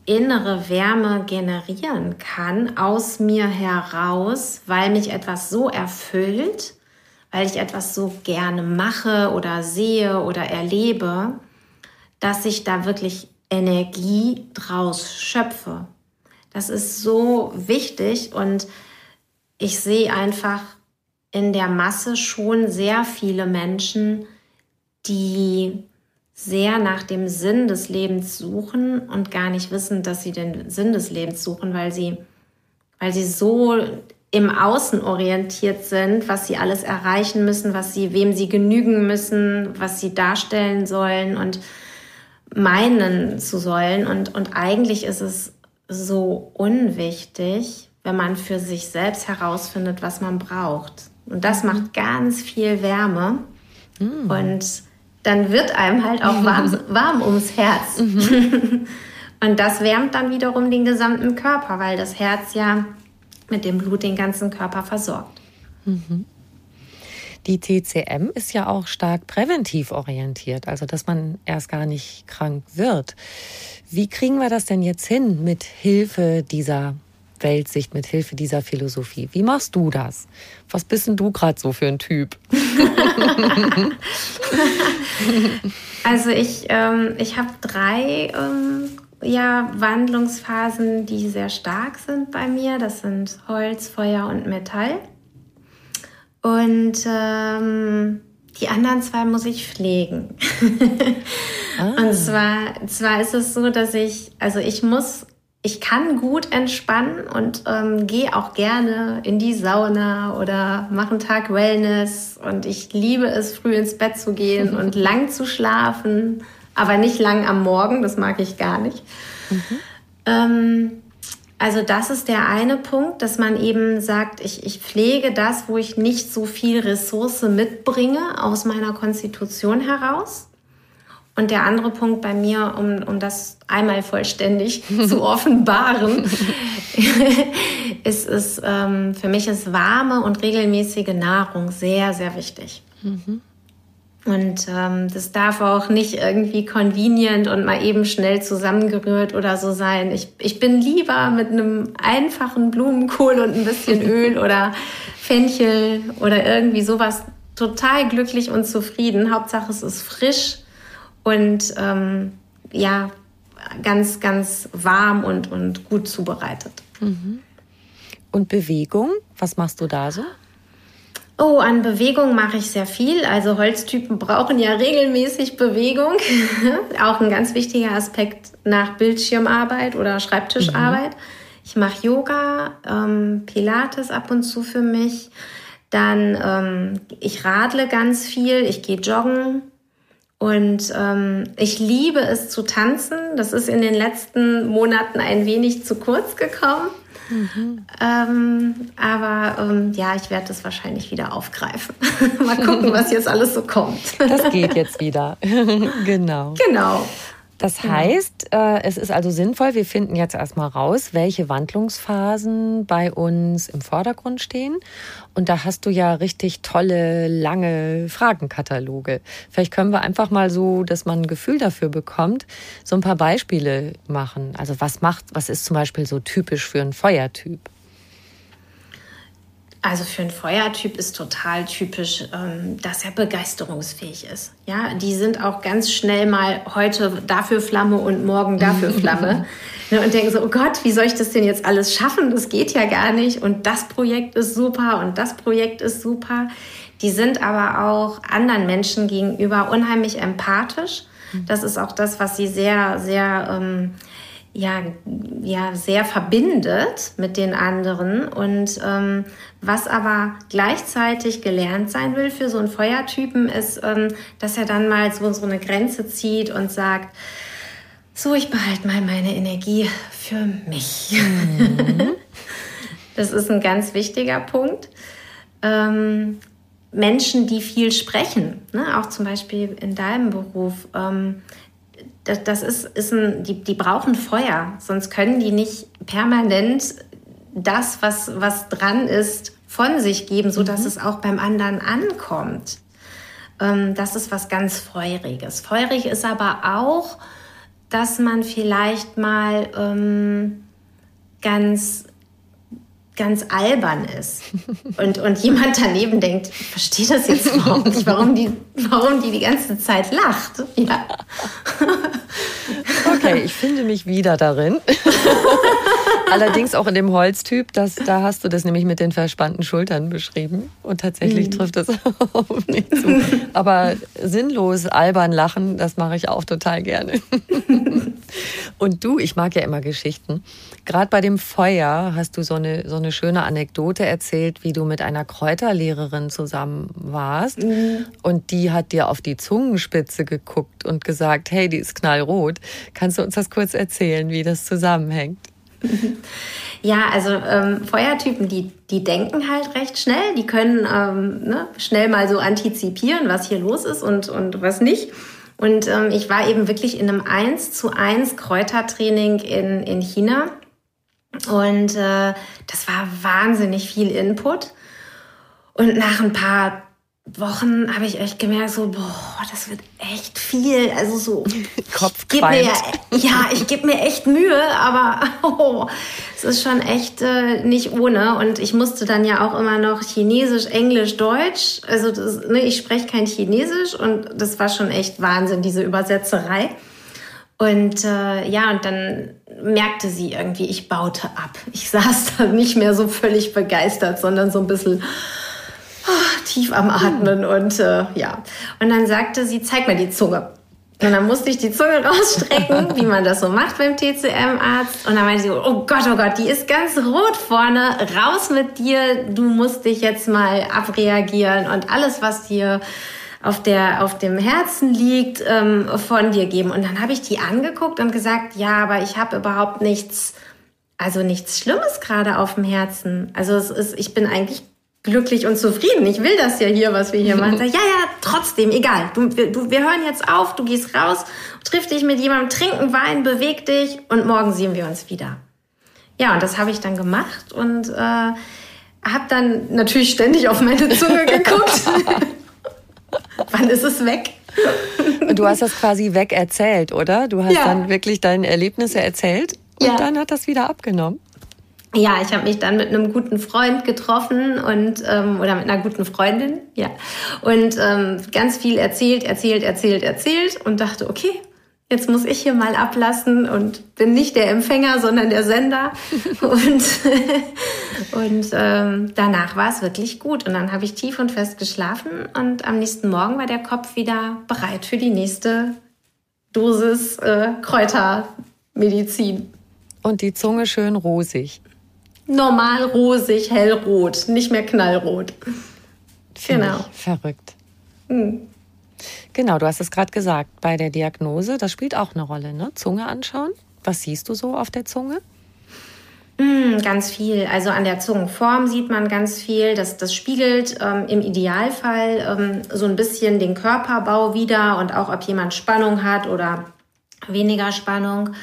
innere Wärme generieren kann aus mir heraus, weil mich etwas so erfüllt, weil ich etwas so gerne mache oder sehe oder erlebe, dass ich da wirklich Energie draus schöpfe. Das ist so wichtig und ich sehe einfach in der Masse schon sehr viele Menschen, die sehr nach dem Sinn des Lebens suchen und gar nicht wissen, dass sie den Sinn des Lebens suchen, weil sie, weil sie so im Außen orientiert sind, was sie alles erreichen müssen, was sie, wem sie genügen müssen, was sie darstellen sollen und meinen zu sollen. Und, und eigentlich ist es so unwichtig, wenn man für sich selbst herausfindet, was man braucht. Und das mhm. macht ganz viel Wärme. Mhm. Und dann wird einem halt auch warm, warm ums Herz. Mhm. Und das wärmt dann wiederum den gesamten Körper, weil das Herz ja mit dem Blut den ganzen Körper versorgt. Mhm. Die TCM ist ja auch stark präventiv orientiert, also dass man erst gar nicht krank wird. Wie kriegen wir das denn jetzt hin mit Hilfe dieser Weltsicht, mit Hilfe dieser Philosophie? Wie machst du das? Was bist denn du gerade so für ein Typ? also ich, ähm, ich habe drei ähm, ja, Wandlungsphasen, die sehr stark sind bei mir. Das sind Holz, Feuer und Metall. Und ähm, die anderen zwei muss ich pflegen. ah. Und zwar, zwar ist es so, dass ich, also ich muss ich kann gut entspannen und ähm, gehe auch gerne in die Sauna oder mache einen Tag Wellness. Und ich liebe es, früh ins Bett zu gehen und lang zu schlafen, aber nicht lang am Morgen, das mag ich gar nicht. Mhm. Ähm, also das ist der eine Punkt, dass man eben sagt, ich, ich pflege das, wo ich nicht so viel Ressource mitbringe aus meiner Konstitution heraus. Und der andere Punkt bei mir, um, um das einmal vollständig zu offenbaren, ist es, ähm, für mich ist warme und regelmäßige Nahrung sehr, sehr wichtig. Mhm. Und ähm, das darf auch nicht irgendwie convenient und mal eben schnell zusammengerührt oder so sein. Ich, ich bin lieber mit einem einfachen Blumenkohl und ein bisschen Öl oder Fenchel oder irgendwie sowas total glücklich und zufrieden. Hauptsache es ist frisch und ähm, ja, ganz, ganz warm und, und gut zubereitet. Mhm. Und Bewegung, was machst du da so? Oh, an Bewegung mache ich sehr viel. Also Holztypen brauchen ja regelmäßig Bewegung. Auch ein ganz wichtiger Aspekt nach Bildschirmarbeit oder Schreibtischarbeit. Mhm. Ich mache Yoga, ähm, Pilates ab und zu für mich. Dann ähm, ich radle ganz viel, ich gehe joggen, und ähm, ich liebe es zu tanzen. Das ist in den letzten Monaten ein wenig zu kurz gekommen. Mhm. Ähm, aber ähm, ja, ich werde das wahrscheinlich wieder aufgreifen. Mal gucken, was jetzt alles so kommt. das geht jetzt wieder. genau. Genau. Das heißt, äh, es ist also sinnvoll, wir finden jetzt erstmal raus, welche Wandlungsphasen bei uns im Vordergrund stehen. Und da hast du ja richtig tolle, lange Fragenkataloge. Vielleicht können wir einfach mal so, dass man ein Gefühl dafür bekommt, so ein paar Beispiele machen. Also was macht, was ist zum Beispiel so typisch für einen Feuertyp? Also für einen Feuertyp ist total typisch, ähm, dass er begeisterungsfähig ist. Ja, die sind auch ganz schnell mal heute dafür Flamme und morgen dafür Flamme. ne, und denken so, oh Gott, wie soll ich das denn jetzt alles schaffen? Das geht ja gar nicht. Und das Projekt ist super und das Projekt ist super. Die sind aber auch anderen Menschen gegenüber unheimlich empathisch. Das ist auch das, was sie sehr, sehr ähm, ja, ja sehr verbindet mit den anderen und ähm, was aber gleichzeitig gelernt sein will für so einen Feuertypen ist, ähm, dass er dann mal so, so eine Grenze zieht und sagt, so, ich behalte mal meine Energie für mich. Mhm. das ist ein ganz wichtiger Punkt. Ähm, Menschen, die viel sprechen, ne, auch zum Beispiel in deinem Beruf, ähm, das, das ist, ist ein, die, die brauchen Feuer, sonst können die nicht permanent das, was, was dran ist, von sich geben, sodass mhm. es auch beim anderen ankommt. Ähm, das ist was ganz Feuriges. Feurig ist aber auch, dass man vielleicht mal ähm, ganz ganz albern ist und, und jemand daneben denkt, ich verstehe das jetzt überhaupt nicht, warum die, warum die die ganze Zeit lacht. Ja. Okay, ich finde mich wieder darin. Allerdings auch in dem Holztyp, das, da hast du das nämlich mit den verspannten Schultern beschrieben. Und tatsächlich mhm. trifft das auf mich zu. Aber sinnlos albern lachen, das mache ich auch total gerne. Und du, ich mag ja immer Geschichten. Gerade bei dem Feuer hast du so eine, so eine schöne Anekdote erzählt, wie du mit einer Kräuterlehrerin zusammen warst. Mhm. Und die hat dir auf die Zungenspitze geguckt und gesagt, hey, die ist knallrot. Kannst du uns das kurz erzählen, wie das zusammenhängt? Ja, also ähm, Feuertypen, die, die denken halt recht schnell. Die können ähm, ne, schnell mal so antizipieren, was hier los ist und, und was nicht. Und ähm, ich war eben wirklich in einem 1 zu 1 Kräutertraining in, in China. Und äh, das war wahnsinnig viel Input. Und nach ein paar Wochen habe ich echt gemerkt, so, boah, das wird echt viel. Also so, Kopf ich mir, Ja, ich gebe mir echt Mühe, aber oh, es ist schon echt äh, nicht ohne. Und ich musste dann ja auch immer noch Chinesisch, Englisch, Deutsch. Also das, ne, ich spreche kein Chinesisch und das war schon echt Wahnsinn, diese Übersetzerei. Und äh, ja, und dann merkte sie irgendwie, ich baute ab. Ich saß da nicht mehr so völlig begeistert, sondern so ein bisschen oh, tief am Atmen und äh, ja. Und dann sagte sie, zeig mir die Zunge. Und dann musste ich die Zunge rausstrecken, wie man das so macht beim TCM-Arzt. Und dann meinte sie, oh Gott, oh Gott, die ist ganz rot vorne, raus mit dir, du musst dich jetzt mal abreagieren und alles, was dir auf, der, auf dem Herzen liegt, ähm, von dir geben. Und dann habe ich die angeguckt und gesagt, ja, aber ich habe überhaupt nichts, also nichts Schlimmes gerade auf dem Herzen. Also es ist, ich bin eigentlich glücklich und zufrieden. Ich will das ja hier, was wir hier machen. ja, ja, trotzdem, egal. Du, wir, du, wir hören jetzt auf, du gehst raus, triff dich mit jemandem, trinken Wein, beweg dich und morgen sehen wir uns wieder. Ja, und das habe ich dann gemacht und äh, habe dann natürlich ständig auf meine Zunge geguckt. Wann ist es weg? du hast das quasi weg erzählt, oder? Du hast ja. dann wirklich deine Erlebnisse erzählt und ja. dann hat das wieder abgenommen ja, ich habe mich dann mit einem guten Freund getroffen und ähm, oder mit einer guten Freundin, ja, und ähm, ganz viel erzählt, erzählt, erzählt, erzählt und dachte, okay, jetzt muss ich hier mal ablassen und bin nicht der Empfänger, sondern der Sender. und und ähm, danach war es wirklich gut und dann habe ich tief und fest geschlafen und am nächsten Morgen war der Kopf wieder bereit für die nächste Dosis äh, Kräutermedizin. Und die Zunge schön rosig normal rosig, hellrot, nicht mehr knallrot. Find genau. verrückt. Mhm. Genau, du hast es gerade gesagt, bei der Diagnose, das spielt auch eine Rolle, ne? Zunge anschauen. Was siehst du so auf der Zunge? Mm, ganz viel. Also an der Zungenform sieht man ganz viel. Das, das spiegelt ähm, im Idealfall ähm, so ein bisschen den Körperbau wieder und auch, ob jemand Spannung hat oder weniger Spannung.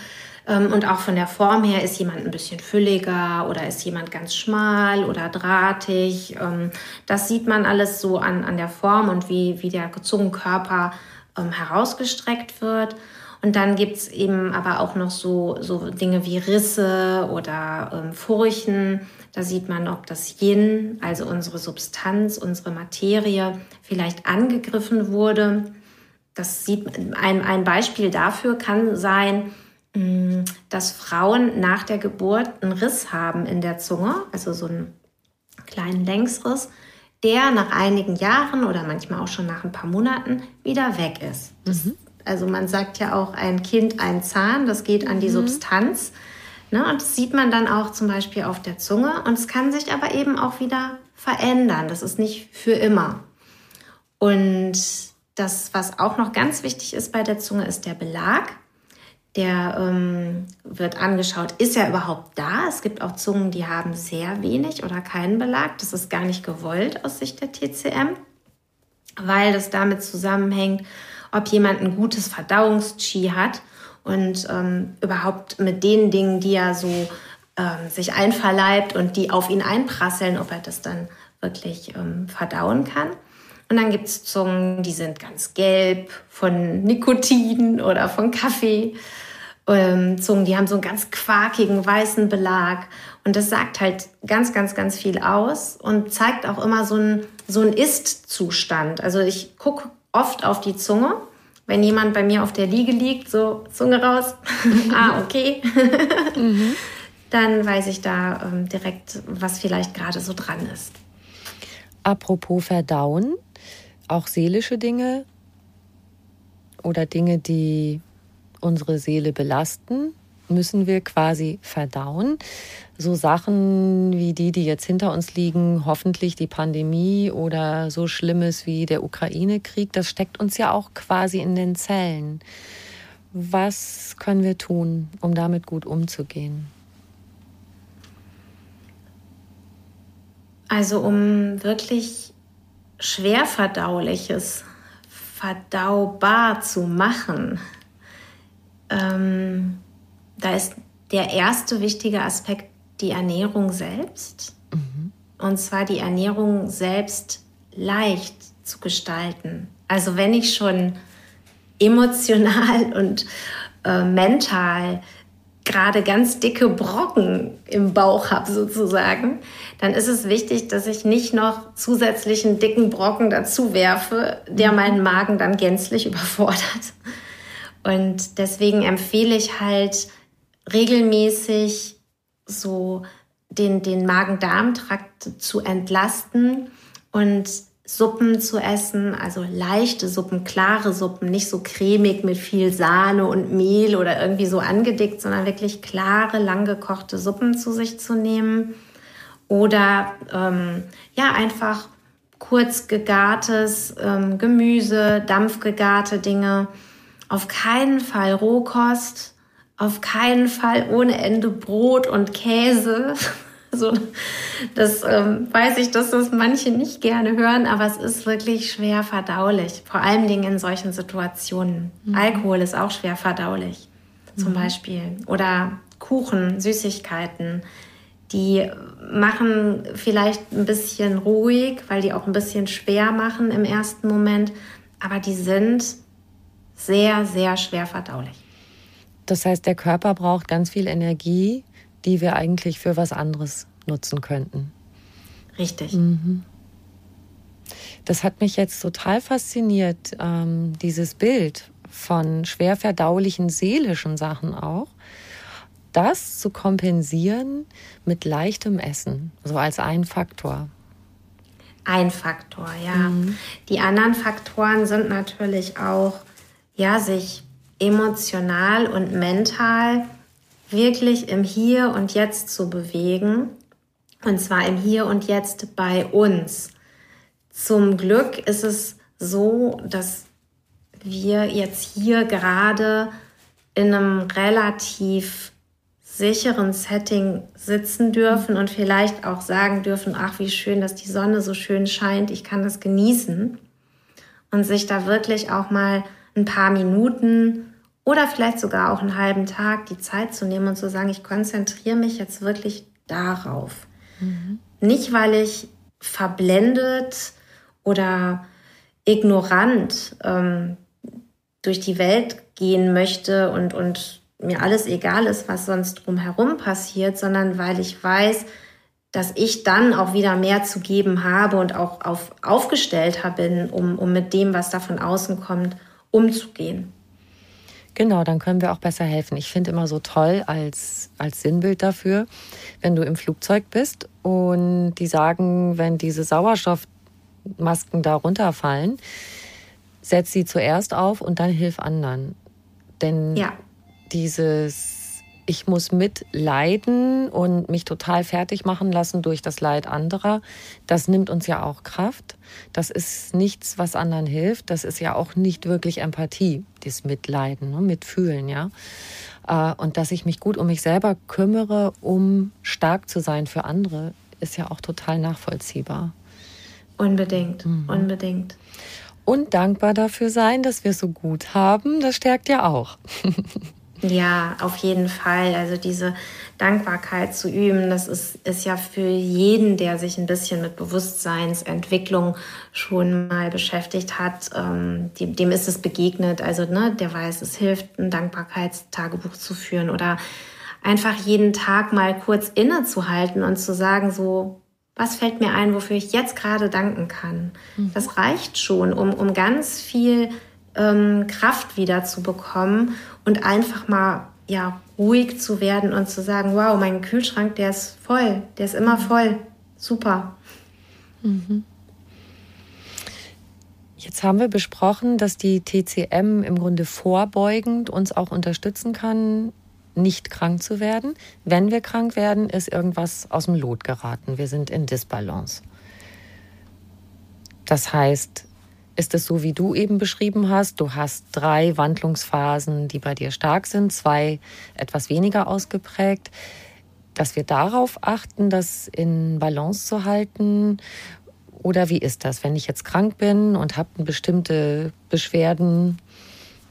Ähm, und auch von der Form her ist jemand ein bisschen fülliger oder ist jemand ganz schmal oder drahtig. Ähm, das sieht man alles so an, an der Form und wie, wie der Zungenkörper ähm, herausgestreckt wird. Und dann gibt es eben aber auch noch so, so Dinge wie Risse oder ähm, Furchen. Da sieht man, ob das Yin, also unsere Substanz, unsere Materie, vielleicht angegriffen wurde. Das sieht ein, ein Beispiel dafür kann sein, dass Frauen nach der Geburt einen Riss haben in der Zunge, also so einen kleinen Längsriss, der nach einigen Jahren oder manchmal auch schon nach ein paar Monaten wieder weg ist. Mhm. Also man sagt ja auch ein Kind, ein Zahn, das geht an die mhm. Substanz. Ne? Und das sieht man dann auch zum Beispiel auf der Zunge. Und es kann sich aber eben auch wieder verändern. Das ist nicht für immer. Und das, was auch noch ganz wichtig ist bei der Zunge, ist der Belag. Der ähm, wird angeschaut, ist er überhaupt da? Es gibt auch Zungen, die haben sehr wenig oder keinen Belag. Das ist gar nicht gewollt aus Sicht der TCM, weil das damit zusammenhängt, ob jemand ein gutes Verdauungschi hat und ähm, überhaupt mit den Dingen, die er so ähm, sich einverleibt und die auf ihn einprasseln, ob er das dann wirklich ähm, verdauen kann. Und dann gibt es Zungen, die sind ganz gelb von Nikotin oder von Kaffee. Ähm, Zungen, die haben so einen ganz quakigen weißen Belag. Und das sagt halt ganz, ganz, ganz viel aus und zeigt auch immer so einen so Ist-Zustand. Also ich gucke oft auf die Zunge. Wenn jemand bei mir auf der Liege liegt, so Zunge raus, ah, okay, mhm. dann weiß ich da ähm, direkt, was vielleicht gerade so dran ist. Apropos Verdauen, auch seelische Dinge oder Dinge, die unsere Seele belasten, müssen wir quasi verdauen. So Sachen wie die, die jetzt hinter uns liegen, hoffentlich die Pandemie oder so Schlimmes wie der Ukraine-Krieg, das steckt uns ja auch quasi in den Zellen. Was können wir tun, um damit gut umzugehen? Also um wirklich schwer verdauliches verdaubar zu machen, ähm, da ist der erste wichtige Aspekt die Ernährung selbst. Mhm. Und zwar die Ernährung selbst leicht zu gestalten. Also wenn ich schon emotional und äh, mental gerade ganz dicke Brocken im Bauch habe sozusagen, dann ist es wichtig, dass ich nicht noch zusätzlichen dicken Brocken dazu werfe, der mhm. meinen Magen dann gänzlich überfordert. Und deswegen empfehle ich halt regelmäßig so den, den Magen-Darm-Trakt zu entlasten und Suppen zu essen, also leichte Suppen, klare Suppen, nicht so cremig mit viel Sahne und Mehl oder irgendwie so angedickt, sondern wirklich klare, lang gekochte Suppen zu sich zu nehmen. Oder ähm, ja, einfach kurz gegartes ähm, Gemüse, dampfgegarte Dinge. Auf keinen Fall Rohkost, auf keinen Fall ohne Ende Brot und Käse. So, das ähm, weiß ich, dass das manche nicht gerne hören, aber es ist wirklich schwer verdaulich. Vor allen Dingen in solchen Situationen. Mhm. Alkohol ist auch schwer verdaulich, zum mhm. Beispiel. Oder Kuchen, Süßigkeiten. Die machen vielleicht ein bisschen ruhig, weil die auch ein bisschen schwer machen im ersten Moment, aber die sind sehr, sehr schwer verdaulich. Das heißt, der Körper braucht ganz viel Energie, die wir eigentlich für was anderes nutzen könnten. Richtig. Mhm. Das hat mich jetzt total fasziniert, ähm, dieses Bild von schwer verdaulichen seelischen Sachen auch. Das zu kompensieren mit leichtem Essen, so als ein Faktor. Ein Faktor, ja. Mhm. Die anderen Faktoren sind natürlich auch, ja, sich emotional und mental wirklich im Hier und Jetzt zu bewegen. Und zwar im Hier und Jetzt bei uns. Zum Glück ist es so, dass wir jetzt hier gerade in einem relativ sicheren Setting sitzen dürfen und vielleicht auch sagen dürfen, ach, wie schön, dass die Sonne so schön scheint, ich kann das genießen. Und sich da wirklich auch mal ein paar Minuten oder vielleicht sogar auch einen halben Tag die Zeit zu nehmen und zu sagen, ich konzentriere mich jetzt wirklich darauf. Mhm. Nicht, weil ich verblendet oder ignorant ähm, durch die Welt gehen möchte und, und mir alles egal ist, was sonst drumherum passiert, sondern weil ich weiß, dass ich dann auch wieder mehr zu geben habe und auch auf, aufgestellter bin, um, um mit dem, was da von außen kommt, umzugehen. Genau, dann können wir auch besser helfen. Ich finde immer so toll als, als Sinnbild dafür, wenn du im Flugzeug bist und die sagen, wenn diese Sauerstoffmasken da runterfallen, setz sie zuerst auf und dann hilf anderen. Denn ja. dieses ich muss mitleiden und mich total fertig machen lassen durch das Leid anderer. Das nimmt uns ja auch Kraft. Das ist nichts, was anderen hilft. Das ist ja auch nicht wirklich Empathie, das Mitleiden, ne? Mitfühlen, ja. Äh, und dass ich mich gut um mich selber kümmere, um stark zu sein für andere, ist ja auch total nachvollziehbar. Unbedingt, mhm. unbedingt. Und dankbar dafür sein, dass wir es so gut haben, das stärkt ja auch. Ja, auf jeden Fall. Also diese Dankbarkeit zu üben, das ist, ist ja für jeden, der sich ein bisschen mit Bewusstseinsentwicklung schon mal beschäftigt hat, ähm, dem, dem ist es begegnet. Also ne, der weiß, es hilft, ein Dankbarkeitstagebuch zu führen oder einfach jeden Tag mal kurz innezuhalten und zu sagen, so, was fällt mir ein, wofür ich jetzt gerade danken kann? Mhm. Das reicht schon, um, um ganz viel ähm, Kraft wieder zu bekommen und einfach mal ja ruhig zu werden und zu sagen, wow, mein Kühlschrank, der ist voll, der ist immer voll, super. Mhm. Jetzt haben wir besprochen, dass die TCM im Grunde vorbeugend uns auch unterstützen kann, nicht krank zu werden. Wenn wir krank werden, ist irgendwas aus dem Lot geraten. Wir sind in Disbalance. Das heißt, ist es so, wie du eben beschrieben hast. Du hast drei Wandlungsphasen, die bei dir stark sind, zwei etwas weniger ausgeprägt. Dass wir darauf achten, das in Balance zu halten. Oder wie ist das, wenn ich jetzt krank bin und habe bestimmte Beschwerden?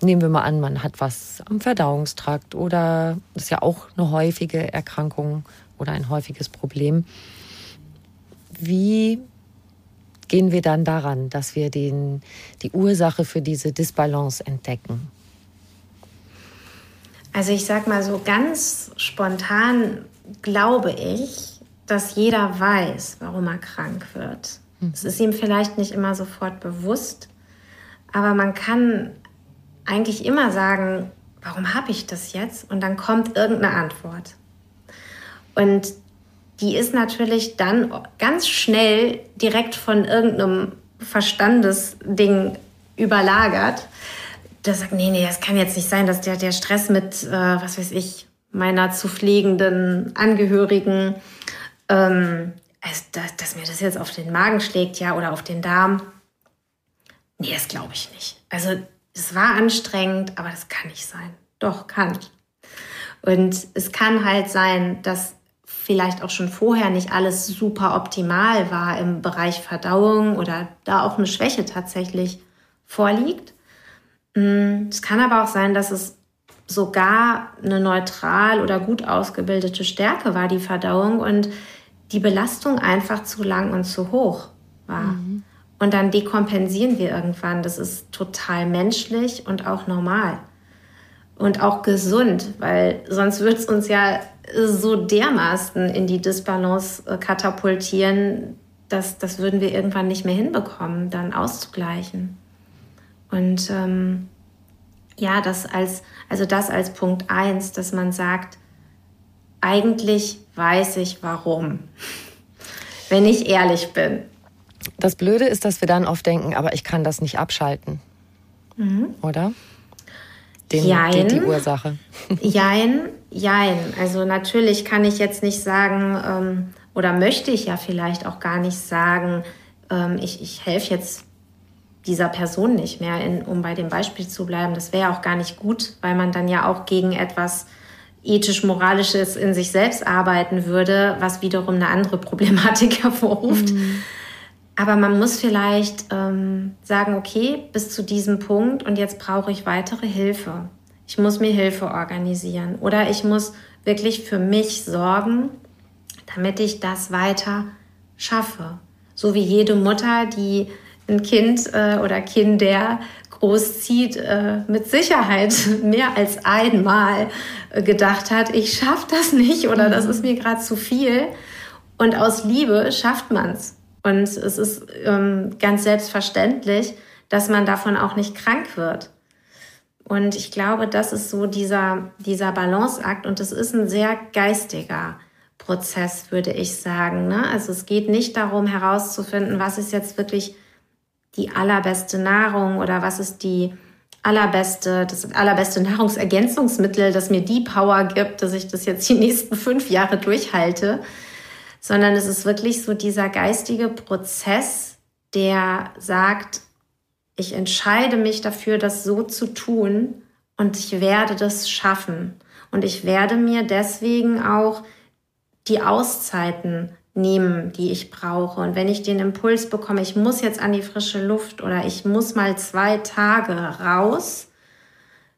Nehmen wir mal an, man hat was am Verdauungstrakt oder das ist ja auch eine häufige Erkrankung oder ein häufiges Problem. Wie gehen wir dann daran, dass wir den, die Ursache für diese Disbalance entdecken? Also ich sage mal so ganz spontan glaube ich, dass jeder weiß, warum er krank wird. Hm. Es ist ihm vielleicht nicht immer sofort bewusst, aber man kann eigentlich immer sagen, warum habe ich das jetzt? Und dann kommt irgendeine Antwort. Und die ist natürlich dann ganz schnell direkt von irgendeinem Verstandesding überlagert. Der sagt, nee, nee, das kann jetzt nicht sein, dass der, der Stress mit, äh, was weiß ich, meiner zu pflegenden Angehörigen, ähm, dass, dass mir das jetzt auf den Magen schlägt, ja, oder auf den Darm. Nee, das glaube ich nicht. Also, es war anstrengend, aber das kann nicht sein. Doch, kann. Und es kann halt sein, dass vielleicht auch schon vorher nicht alles super optimal war im Bereich Verdauung oder da auch eine Schwäche tatsächlich vorliegt. Mm, es kann aber auch sein, dass es sogar eine neutral oder gut ausgebildete Stärke war, die Verdauung, und die Belastung einfach zu lang und zu hoch war. Mhm. Und dann dekompensieren wir irgendwann. Das ist total menschlich und auch normal. Und auch gesund, weil sonst wird es uns ja so dermaßen in die Disbalance äh, katapultieren, dass das würden wir irgendwann nicht mehr hinbekommen, dann auszugleichen. Und ähm, ja, das als, also das als Punkt eins, dass man sagt, eigentlich weiß ich warum, wenn ich ehrlich bin. Das Blöde ist, dass wir dann oft denken, aber ich kann das nicht abschalten. Mhm. Oder? Den, Jein. Die, die Ursache. Jein, jein. Also natürlich kann ich jetzt nicht sagen, ähm, oder möchte ich ja vielleicht auch gar nicht sagen, ähm, ich, ich helfe jetzt dieser Person nicht mehr, in, um bei dem Beispiel zu bleiben. Das wäre auch gar nicht gut, weil man dann ja auch gegen etwas ethisch-moralisches in sich selbst arbeiten würde, was wiederum eine andere Problematik hervorruft. Mhm. Aber man muss vielleicht ähm, sagen, okay, bis zu diesem Punkt und jetzt brauche ich weitere Hilfe. Ich muss mir Hilfe organisieren oder ich muss wirklich für mich sorgen, damit ich das weiter schaffe. So wie jede Mutter, die ein Kind äh, oder Kinder großzieht, äh, mit Sicherheit mehr als einmal äh, gedacht hat, ich schaffe das nicht oder das ist mir gerade zu viel. Und aus Liebe schafft man es. Und es ist ähm, ganz selbstverständlich, dass man davon auch nicht krank wird. Und ich glaube, das ist so dieser, dieser Balanceakt und es ist ein sehr geistiger Prozess, würde ich sagen. Ne? Also es geht nicht darum herauszufinden, was ist jetzt wirklich die allerbeste Nahrung oder was ist die allerbeste, das allerbeste Nahrungsergänzungsmittel, das mir die Power gibt, dass ich das jetzt die nächsten fünf Jahre durchhalte, sondern es ist wirklich so dieser geistige Prozess, der sagt, ich entscheide mich dafür, das so zu tun und ich werde das schaffen. Und ich werde mir deswegen auch die Auszeiten nehmen, die ich brauche. Und wenn ich den Impuls bekomme, ich muss jetzt an die frische Luft oder ich muss mal zwei Tage raus,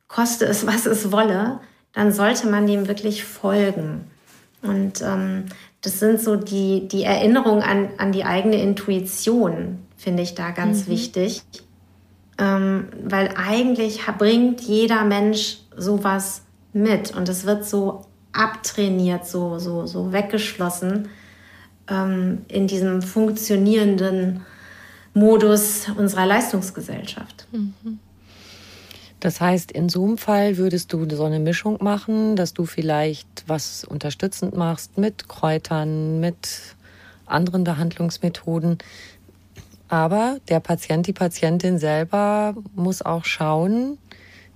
koste es, was es wolle, dann sollte man dem wirklich folgen. Und ähm, das sind so die, die Erinnerungen an, an die eigene Intuition, finde ich da ganz mhm. wichtig. Ähm, weil eigentlich bringt jeder Mensch sowas mit und es wird so abtrainiert, so, so, so weggeschlossen ähm, in diesem funktionierenden Modus unserer Leistungsgesellschaft. Mhm. Das heißt, in so einem Fall würdest du so eine Mischung machen, dass du vielleicht was unterstützend machst mit Kräutern, mit anderen Behandlungsmethoden. Aber der Patient, die Patientin selber muss auch schauen,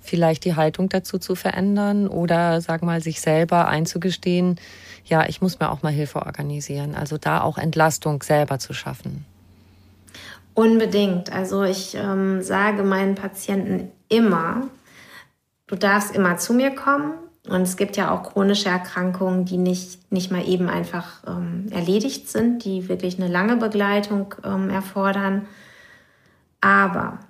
vielleicht die Haltung dazu zu verändern oder, sag mal, sich selber einzugestehen, ja, ich muss mir auch mal Hilfe organisieren. Also da auch Entlastung selber zu schaffen. Unbedingt. Also ich ähm, sage meinen Patienten immer, du darfst immer zu mir kommen. Und es gibt ja auch chronische Erkrankungen, die nicht, nicht mal eben einfach ähm, erledigt sind, die wirklich eine lange Begleitung ähm, erfordern. Aber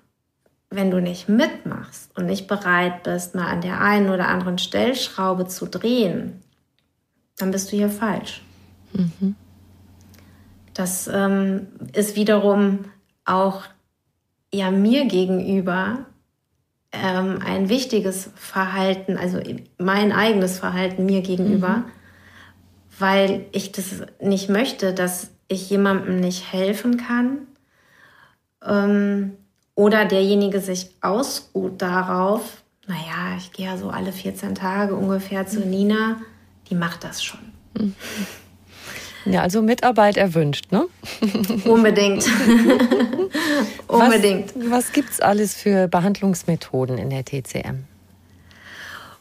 wenn du nicht mitmachst und nicht bereit bist, mal an der einen oder anderen Stellschraube zu drehen, dann bist du hier falsch. Mhm. Das ähm, ist wiederum auch ja mir gegenüber ähm, ein wichtiges Verhalten, also mein eigenes Verhalten mir gegenüber, mhm. weil ich das nicht möchte, dass ich jemandem nicht helfen kann ähm, oder derjenige sich ausruht darauf, naja, ich gehe ja so alle 14 Tage ungefähr zu mhm. Nina, die macht das schon. Mhm. Ja, also Mitarbeit erwünscht, ne? Unbedingt. Unbedingt. Was, was gibt es alles für Behandlungsmethoden in der TCM?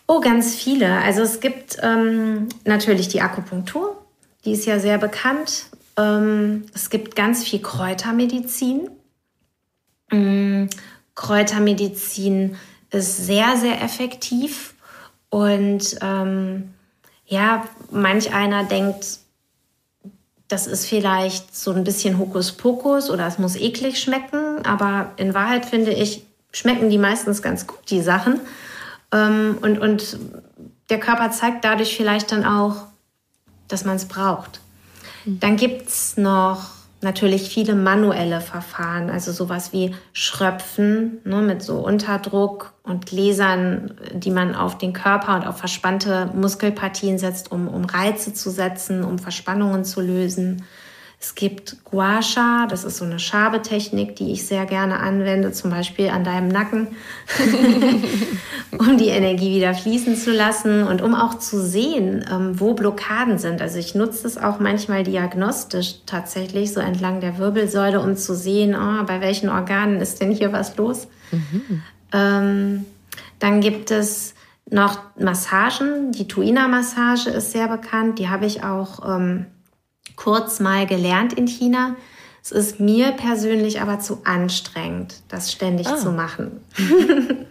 Oh, ganz viele. Also es gibt ähm, natürlich die Akupunktur, die ist ja sehr bekannt. Ähm, es gibt ganz viel Kräutermedizin. Ähm, Kräutermedizin ist sehr, sehr effektiv und ähm, ja, manch einer denkt, das ist vielleicht so ein bisschen Hokuspokus oder es muss eklig schmecken, aber in Wahrheit finde ich, schmecken die meistens ganz gut, die Sachen. Ähm, und, und der Körper zeigt dadurch vielleicht dann auch, dass man es braucht. Mhm. Dann gibt es noch natürlich viele manuelle Verfahren, also sowas wie Schröpfen ne, mit so Unterdruck und Gläsern, die man auf den Körper und auf verspannte Muskelpartien setzt, um, um Reize zu setzen, um Verspannungen zu lösen. Es gibt Gua Sha, das ist so eine Schabetechnik, die ich sehr gerne anwende, zum Beispiel an deinem Nacken, um die Energie wieder fließen zu lassen und um auch zu sehen, ähm, wo Blockaden sind. Also ich nutze es auch manchmal diagnostisch tatsächlich, so entlang der Wirbelsäule, um zu sehen, oh, bei welchen Organen ist denn hier was los. Mhm. Ähm, dann gibt es noch Massagen. Die Tuina-Massage ist sehr bekannt. Die habe ich auch ähm, kurz mal gelernt in China. Es ist mir persönlich aber zu anstrengend, das ständig ah. zu machen.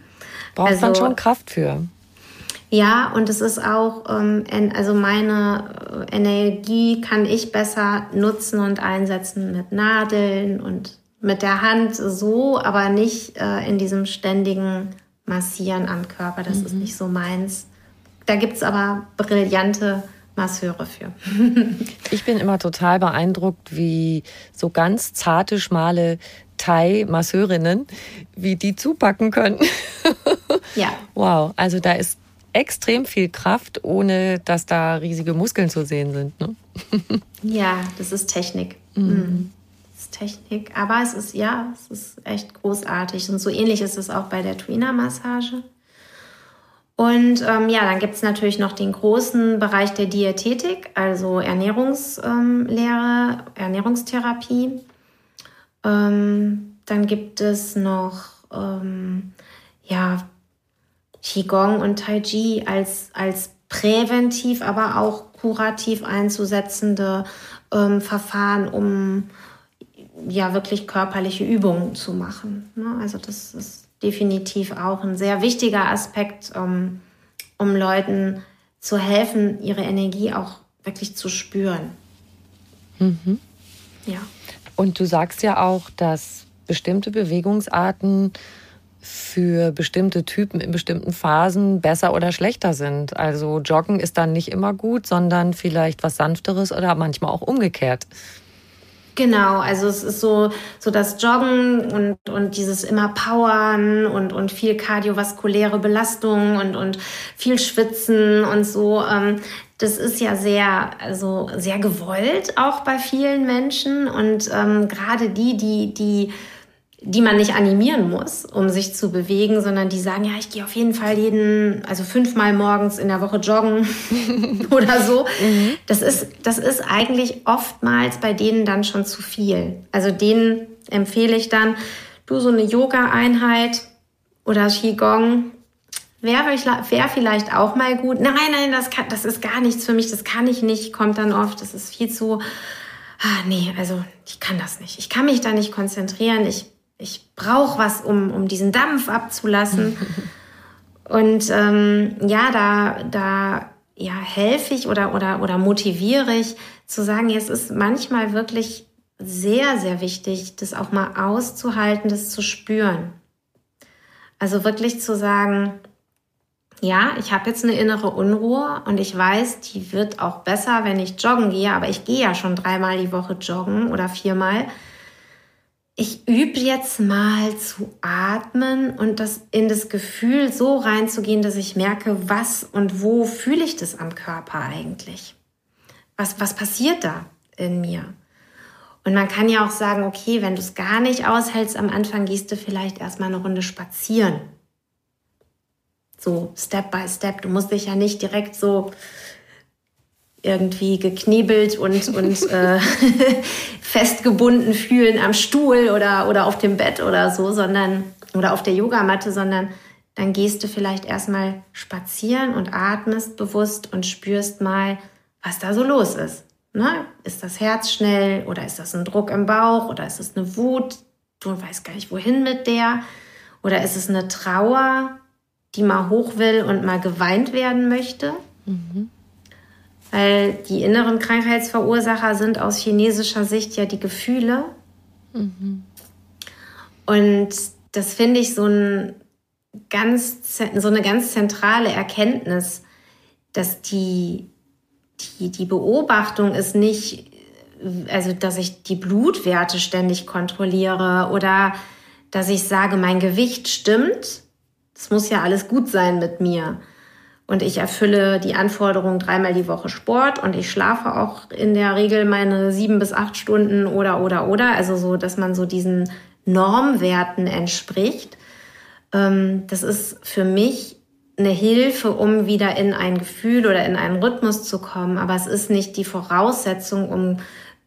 Braucht also, man schon Kraft für. Ja, und es ist auch, ähm, also meine äh, Energie kann ich besser nutzen und einsetzen mit Nadeln und mit der Hand so, aber nicht äh, in diesem ständigen Massieren am Körper. Das mhm. ist nicht so meins. Da gibt es aber brillante Masseure für. ich bin immer total beeindruckt, wie so ganz zarte, schmale Thai-Masseurinnen, wie die zupacken können. ja. Wow, also da ist extrem viel Kraft, ohne dass da riesige Muskeln zu sehen sind. Ne? ja, das ist Technik. Mhm. mhm. Das ist Technik. Aber es ist, ja, es ist echt großartig. Und so ähnlich ist es auch bei der Tweener-Massage. Und ähm, ja, dann gibt es natürlich noch den großen Bereich der Diätetik, also Ernährungslehre, ähm, Ernährungstherapie. Ähm, dann gibt es noch ähm, ja, Qigong und Tai Chi als, als präventiv, aber auch kurativ einzusetzende ähm, Verfahren, um ja wirklich körperliche Übungen zu machen. Ne? Also das ist definitiv auch ein sehr wichtiger Aspekt, um, um Leuten zu helfen, ihre Energie auch wirklich zu spüren. Mhm. Ja. Und du sagst ja auch, dass bestimmte Bewegungsarten für bestimmte Typen in bestimmten Phasen besser oder schlechter sind. Also Joggen ist dann nicht immer gut, sondern vielleicht was Sanfteres oder manchmal auch umgekehrt. Genau, also es ist so, so das Joggen und, und dieses immer Powern und, und viel kardiovaskuläre Belastung und, und viel Schwitzen und so. Ähm, das ist ja sehr, also sehr gewollt auch bei vielen Menschen und ähm, gerade die, die, die die man nicht animieren muss, um sich zu bewegen, sondern die sagen, ja, ich gehe auf jeden Fall jeden, also fünfmal morgens in der Woche joggen oder so. Mhm. Das ist, das ist eigentlich oftmals bei denen dann schon zu viel. Also denen empfehle ich dann, du so eine Yoga-Einheit oder Qigong, wäre wär vielleicht auch mal gut. Nein, nein, das, kann, das ist gar nichts für mich, das kann ich nicht, kommt dann oft, das ist viel zu, ah, nee, also ich kann das nicht. Ich kann mich da nicht konzentrieren, ich ich brauche was, um, um diesen Dampf abzulassen. Und ähm, ja, da, da ja, helfe ich oder, oder, oder motiviere ich zu sagen, es ist manchmal wirklich sehr, sehr wichtig, das auch mal auszuhalten, das zu spüren. Also wirklich zu sagen, ja, ich habe jetzt eine innere Unruhe und ich weiß, die wird auch besser, wenn ich joggen gehe, aber ich gehe ja schon dreimal die Woche joggen oder viermal ich übe jetzt mal zu atmen und das in das Gefühl so reinzugehen, dass ich merke, was und wo fühle ich das am Körper eigentlich? Was, was passiert da in mir? Und man kann ja auch sagen, okay, wenn du es gar nicht aushältst, am Anfang gehst du vielleicht erstmal eine Runde spazieren. So, Step by Step. Du musst dich ja nicht direkt so irgendwie geknebelt und, und äh, festgebunden fühlen am Stuhl oder, oder auf dem Bett oder so, sondern oder auf der Yogamatte, sondern dann gehst du vielleicht erstmal spazieren und atmest bewusst und spürst mal, was da so los ist. Ne? Ist das Herz schnell oder ist das ein Druck im Bauch oder ist es eine Wut? Du weißt gar nicht, wohin mit der. Oder ist es eine Trauer, die mal hoch will und mal geweint werden möchte? Mhm. Weil die inneren Krankheitsverursacher sind aus chinesischer Sicht ja die Gefühle. Mhm. Und das finde ich so, ein ganz, so eine ganz zentrale Erkenntnis, dass die, die, die Beobachtung ist nicht, also dass ich die Blutwerte ständig kontrolliere oder dass ich sage, mein Gewicht stimmt. Es muss ja alles gut sein mit mir und ich erfülle die Anforderung dreimal die Woche Sport und ich schlafe auch in der Regel meine sieben bis acht Stunden oder oder oder, also so, dass man so diesen Normwerten entspricht. Ähm, das ist für mich eine Hilfe, um wieder in ein Gefühl oder in einen Rhythmus zu kommen, aber es ist nicht die Voraussetzung, um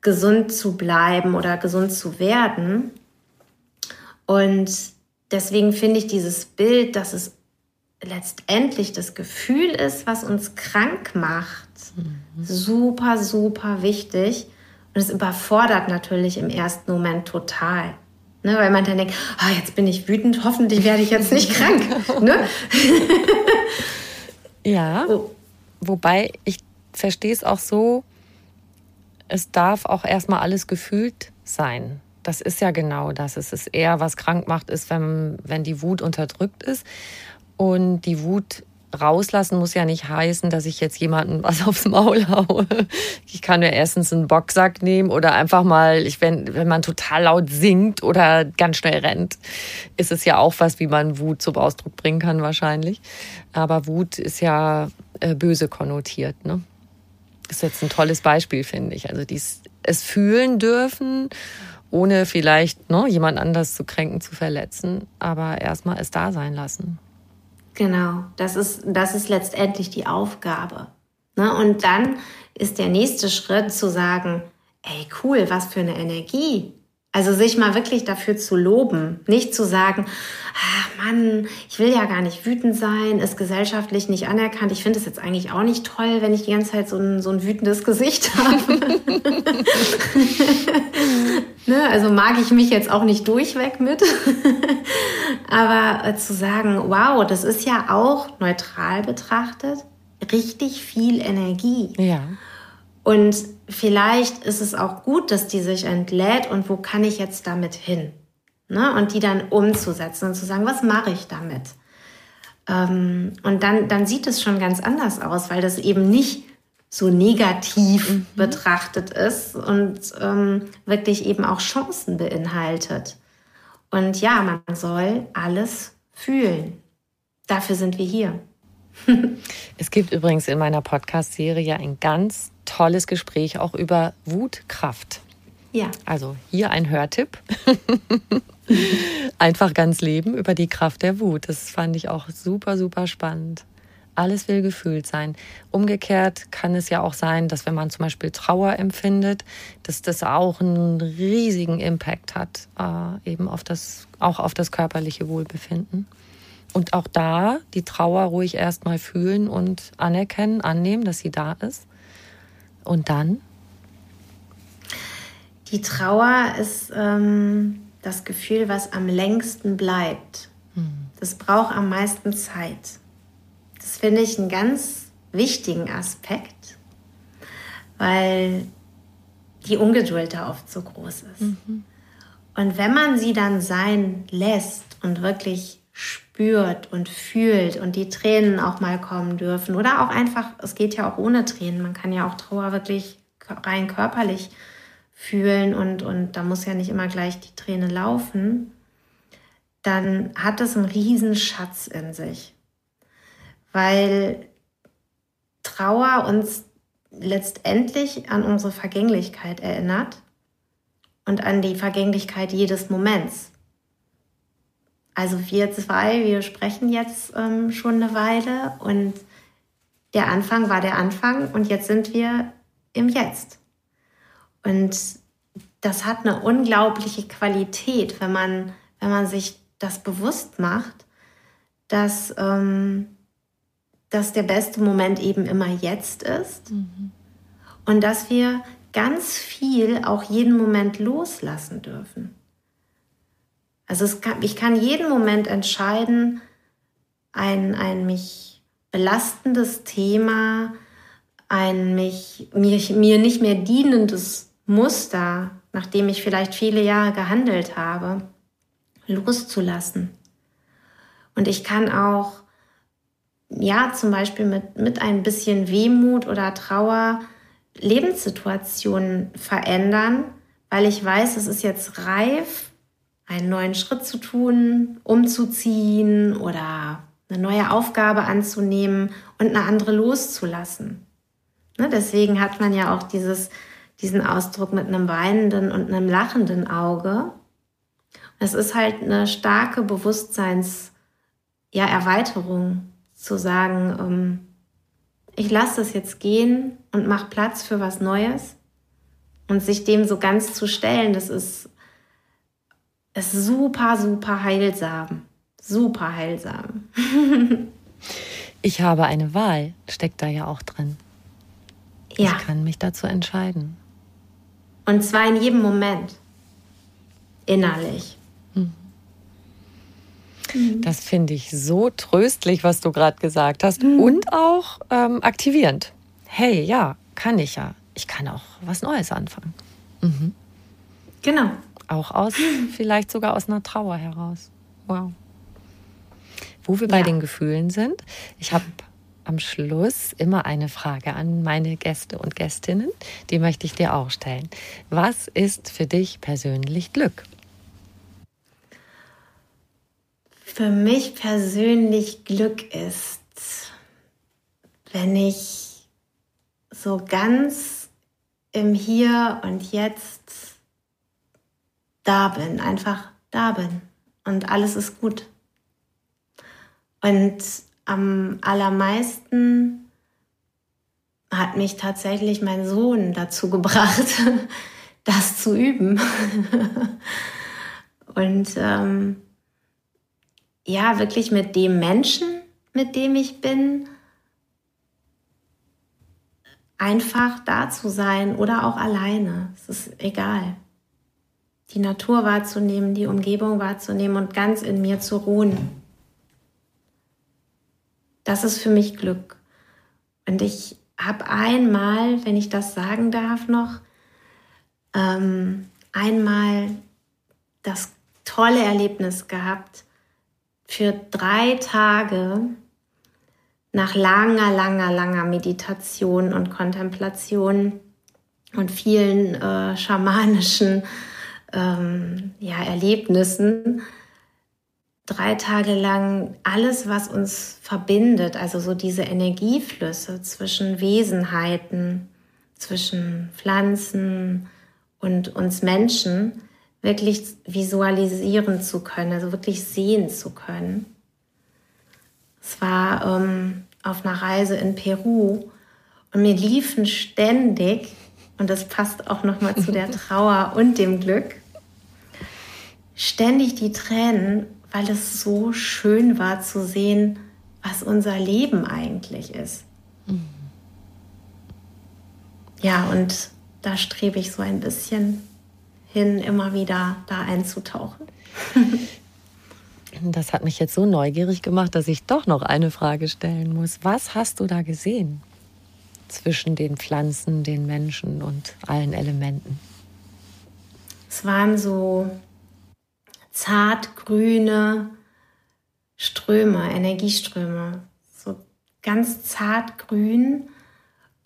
gesund zu bleiben oder gesund zu werden. Und deswegen finde ich dieses Bild, dass es letztendlich das Gefühl ist, was uns krank macht, mhm. super, super wichtig. Und es überfordert natürlich im ersten Moment total. Ne, weil man dann denkt, oh, jetzt bin ich wütend, hoffentlich werde ich jetzt nicht krank. Ne? ja, oh. wobei ich verstehe es auch so, es darf auch erstmal alles gefühlt sein. Das ist ja genau das. Es ist eher, was krank macht, ist, wenn, wenn die Wut unterdrückt ist. Und die Wut rauslassen muss ja nicht heißen, dass ich jetzt jemanden was aufs Maul haue. Ich kann mir erstens einen Boxsack nehmen oder einfach mal, ich, wenn, wenn man total laut singt oder ganz schnell rennt, ist es ja auch was, wie man Wut zum Ausdruck bringen kann wahrscheinlich. Aber Wut ist ja äh, böse konnotiert. Ne? Ist jetzt ein tolles Beispiel, finde ich. Also dies, es fühlen dürfen, ohne vielleicht ne, jemand anders zu kränken, zu verletzen, aber erstmal es da sein lassen. Genau, das ist, das ist letztendlich die Aufgabe. Ne? Und dann ist der nächste Schritt zu sagen, ey cool, was für eine Energie. Also sich mal wirklich dafür zu loben, nicht zu sagen, ach Mann, ich will ja gar nicht wütend sein, ist gesellschaftlich nicht anerkannt. Ich finde es jetzt eigentlich auch nicht toll, wenn ich die ganze Zeit so ein, so ein wütendes Gesicht habe. ne? Also mag ich mich jetzt auch nicht durchweg mit. Aber äh, zu sagen, wow, das ist ja auch neutral betrachtet richtig viel Energie. Ja. Und vielleicht ist es auch gut, dass die sich entlädt und wo kann ich jetzt damit hin? Ne? Und die dann umzusetzen und zu sagen, was mache ich damit? Ähm, und dann, dann sieht es schon ganz anders aus, weil das eben nicht so negativ mhm. betrachtet ist und ähm, wirklich eben auch Chancen beinhaltet. Und ja, man soll alles fühlen. Dafür sind wir hier. es gibt übrigens in meiner Podcast-Serie ein ganz tolles Gespräch auch über Wutkraft. Ja. Also hier ein Hörtipp. Einfach ganz leben über die Kraft der Wut. Das fand ich auch super, super spannend. Alles will gefühlt sein. Umgekehrt kann es ja auch sein, dass wenn man zum Beispiel Trauer empfindet, dass das auch einen riesigen Impact hat, äh, eben auf das, auch auf das körperliche Wohlbefinden. Und auch da die Trauer ruhig erstmal fühlen und anerkennen, annehmen, dass sie da ist. Und dann? Die Trauer ist ähm, das Gefühl, was am längsten bleibt. Hm. Das braucht am meisten Zeit. Das finde ich einen ganz wichtigen Aspekt, weil die Ungeduld da oft so groß ist. Mhm. Und wenn man sie dann sein lässt und wirklich spürt und fühlt und die Tränen auch mal kommen dürfen. Oder auch einfach, es geht ja auch ohne Tränen, man kann ja auch Trauer wirklich rein körperlich fühlen und, und da muss ja nicht immer gleich die Träne laufen, dann hat es einen riesen Schatz in sich, weil Trauer uns letztendlich an unsere Vergänglichkeit erinnert und an die Vergänglichkeit jedes Moments. Also wir zwei, wir sprechen jetzt ähm, schon eine Weile und der Anfang war der Anfang und jetzt sind wir im Jetzt. Und das hat eine unglaubliche Qualität, wenn man, wenn man sich das bewusst macht, dass, ähm, dass der beste Moment eben immer jetzt ist mhm. und dass wir ganz viel auch jeden Moment loslassen dürfen. Also kann, ich kann jeden Moment entscheiden, ein, ein mich belastendes Thema, ein mich, mir, mir nicht mehr dienendes Muster, nachdem ich vielleicht viele Jahre gehandelt habe, loszulassen. Und ich kann auch, ja, zum Beispiel mit, mit ein bisschen Wehmut oder Trauer Lebenssituationen verändern, weil ich weiß, es ist jetzt reif, einen neuen Schritt zu tun, umzuziehen oder eine neue Aufgabe anzunehmen und eine andere loszulassen. Ne, deswegen hat man ja auch dieses, diesen Ausdruck mit einem weinenden und einem lachenden Auge. Es ist halt eine starke Bewusstseins, ja, zu sagen, ähm, ich lasse das jetzt gehen und mache Platz für was Neues. Und sich dem so ganz zu stellen, das ist ist super, super heilsam. Super heilsam. ich habe eine Wahl, steckt da ja auch drin. Ja. Ich kann mich dazu entscheiden. Und zwar in jedem Moment. Innerlich. Mhm. Das finde ich so tröstlich, was du gerade gesagt hast. Mhm. Und auch ähm, aktivierend. Hey, ja, kann ich ja. Ich kann auch was Neues anfangen. Mhm. Genau. Auch aus, vielleicht sogar aus einer Trauer heraus. Wow. Wo wir ja. bei den Gefühlen sind, ich habe am Schluss immer eine Frage an meine Gäste und Gästinnen. Die möchte ich dir auch stellen. Was ist für dich persönlich Glück? Für mich persönlich Glück ist, wenn ich so ganz im Hier und Jetzt da bin, einfach da bin und alles ist gut. Und am allermeisten hat mich tatsächlich mein Sohn dazu gebracht, das zu üben. und ähm, ja, wirklich mit dem Menschen, mit dem ich bin, einfach da zu sein oder auch alleine. Es ist egal. Die Natur wahrzunehmen, die Umgebung wahrzunehmen und ganz in mir zu ruhen. Das ist für mich Glück. Und ich habe einmal, wenn ich das sagen darf noch, ähm, einmal das tolle Erlebnis gehabt, für drei Tage nach langer, langer, langer Meditation und Kontemplation und vielen äh, schamanischen ähm, ja, Erlebnissen drei Tage lang alles, was uns verbindet, also so diese Energieflüsse zwischen Wesenheiten, zwischen Pflanzen und uns Menschen, wirklich visualisieren zu können, also wirklich sehen zu können. Es war ähm, auf einer Reise in Peru und mir liefen ständig, und das passt auch nochmal zu der Trauer und dem Glück, ständig die Tränen weil es so schön war zu sehen, was unser Leben eigentlich ist. Mhm. Ja, und da strebe ich so ein bisschen hin, immer wieder da einzutauchen. Das hat mich jetzt so neugierig gemacht, dass ich doch noch eine Frage stellen muss. Was hast du da gesehen zwischen den Pflanzen, den Menschen und allen Elementen? Es waren so zartgrüne Ströme, Energieströme, so ganz zartgrün.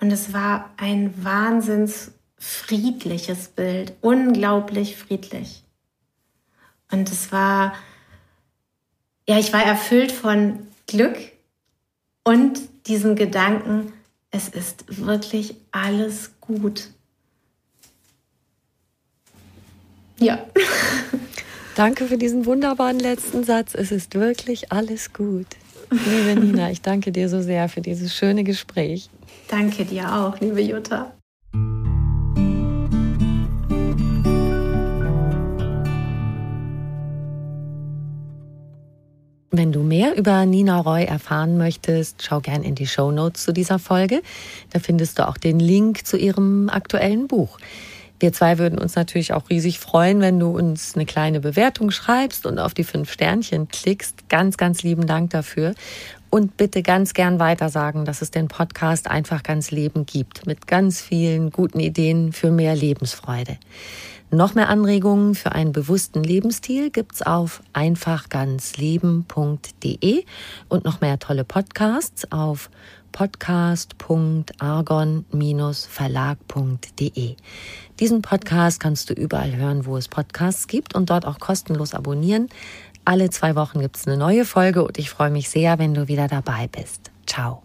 Und es war ein wahnsinns friedliches Bild, unglaublich friedlich. Und es war, ja, ich war erfüllt von Glück und diesem Gedanken, es ist wirklich alles gut. Ja. Danke für diesen wunderbaren letzten Satz. Es ist wirklich alles gut. Liebe Nina, ich danke dir so sehr für dieses schöne Gespräch. Danke dir auch, liebe Jutta. Wenn du mehr über Nina Roy erfahren möchtest, schau gern in die Show Notes zu dieser Folge. Da findest du auch den Link zu ihrem aktuellen Buch. Wir zwei würden uns natürlich auch riesig freuen, wenn du uns eine kleine Bewertung schreibst und auf die fünf Sternchen klickst. Ganz, ganz lieben Dank dafür. Und bitte ganz gern weitersagen, dass es den Podcast einfach ganz Leben gibt, mit ganz vielen guten Ideen für mehr Lebensfreude. Noch mehr Anregungen für einen bewussten Lebensstil gibt's auf einfachganzleben.de und noch mehr tolle Podcasts auf podcast.argon-verlag.de. Diesen Podcast kannst du überall hören, wo es Podcasts gibt und dort auch kostenlos abonnieren. Alle zwei Wochen gibt es eine neue Folge und ich freue mich sehr, wenn du wieder dabei bist. Ciao.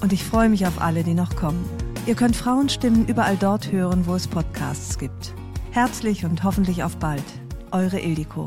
Und ich freue mich auf alle, die noch kommen. Ihr könnt Frauenstimmen überall dort hören, wo es Podcasts gibt. Herzlich und hoffentlich auf bald. Eure Ildiko.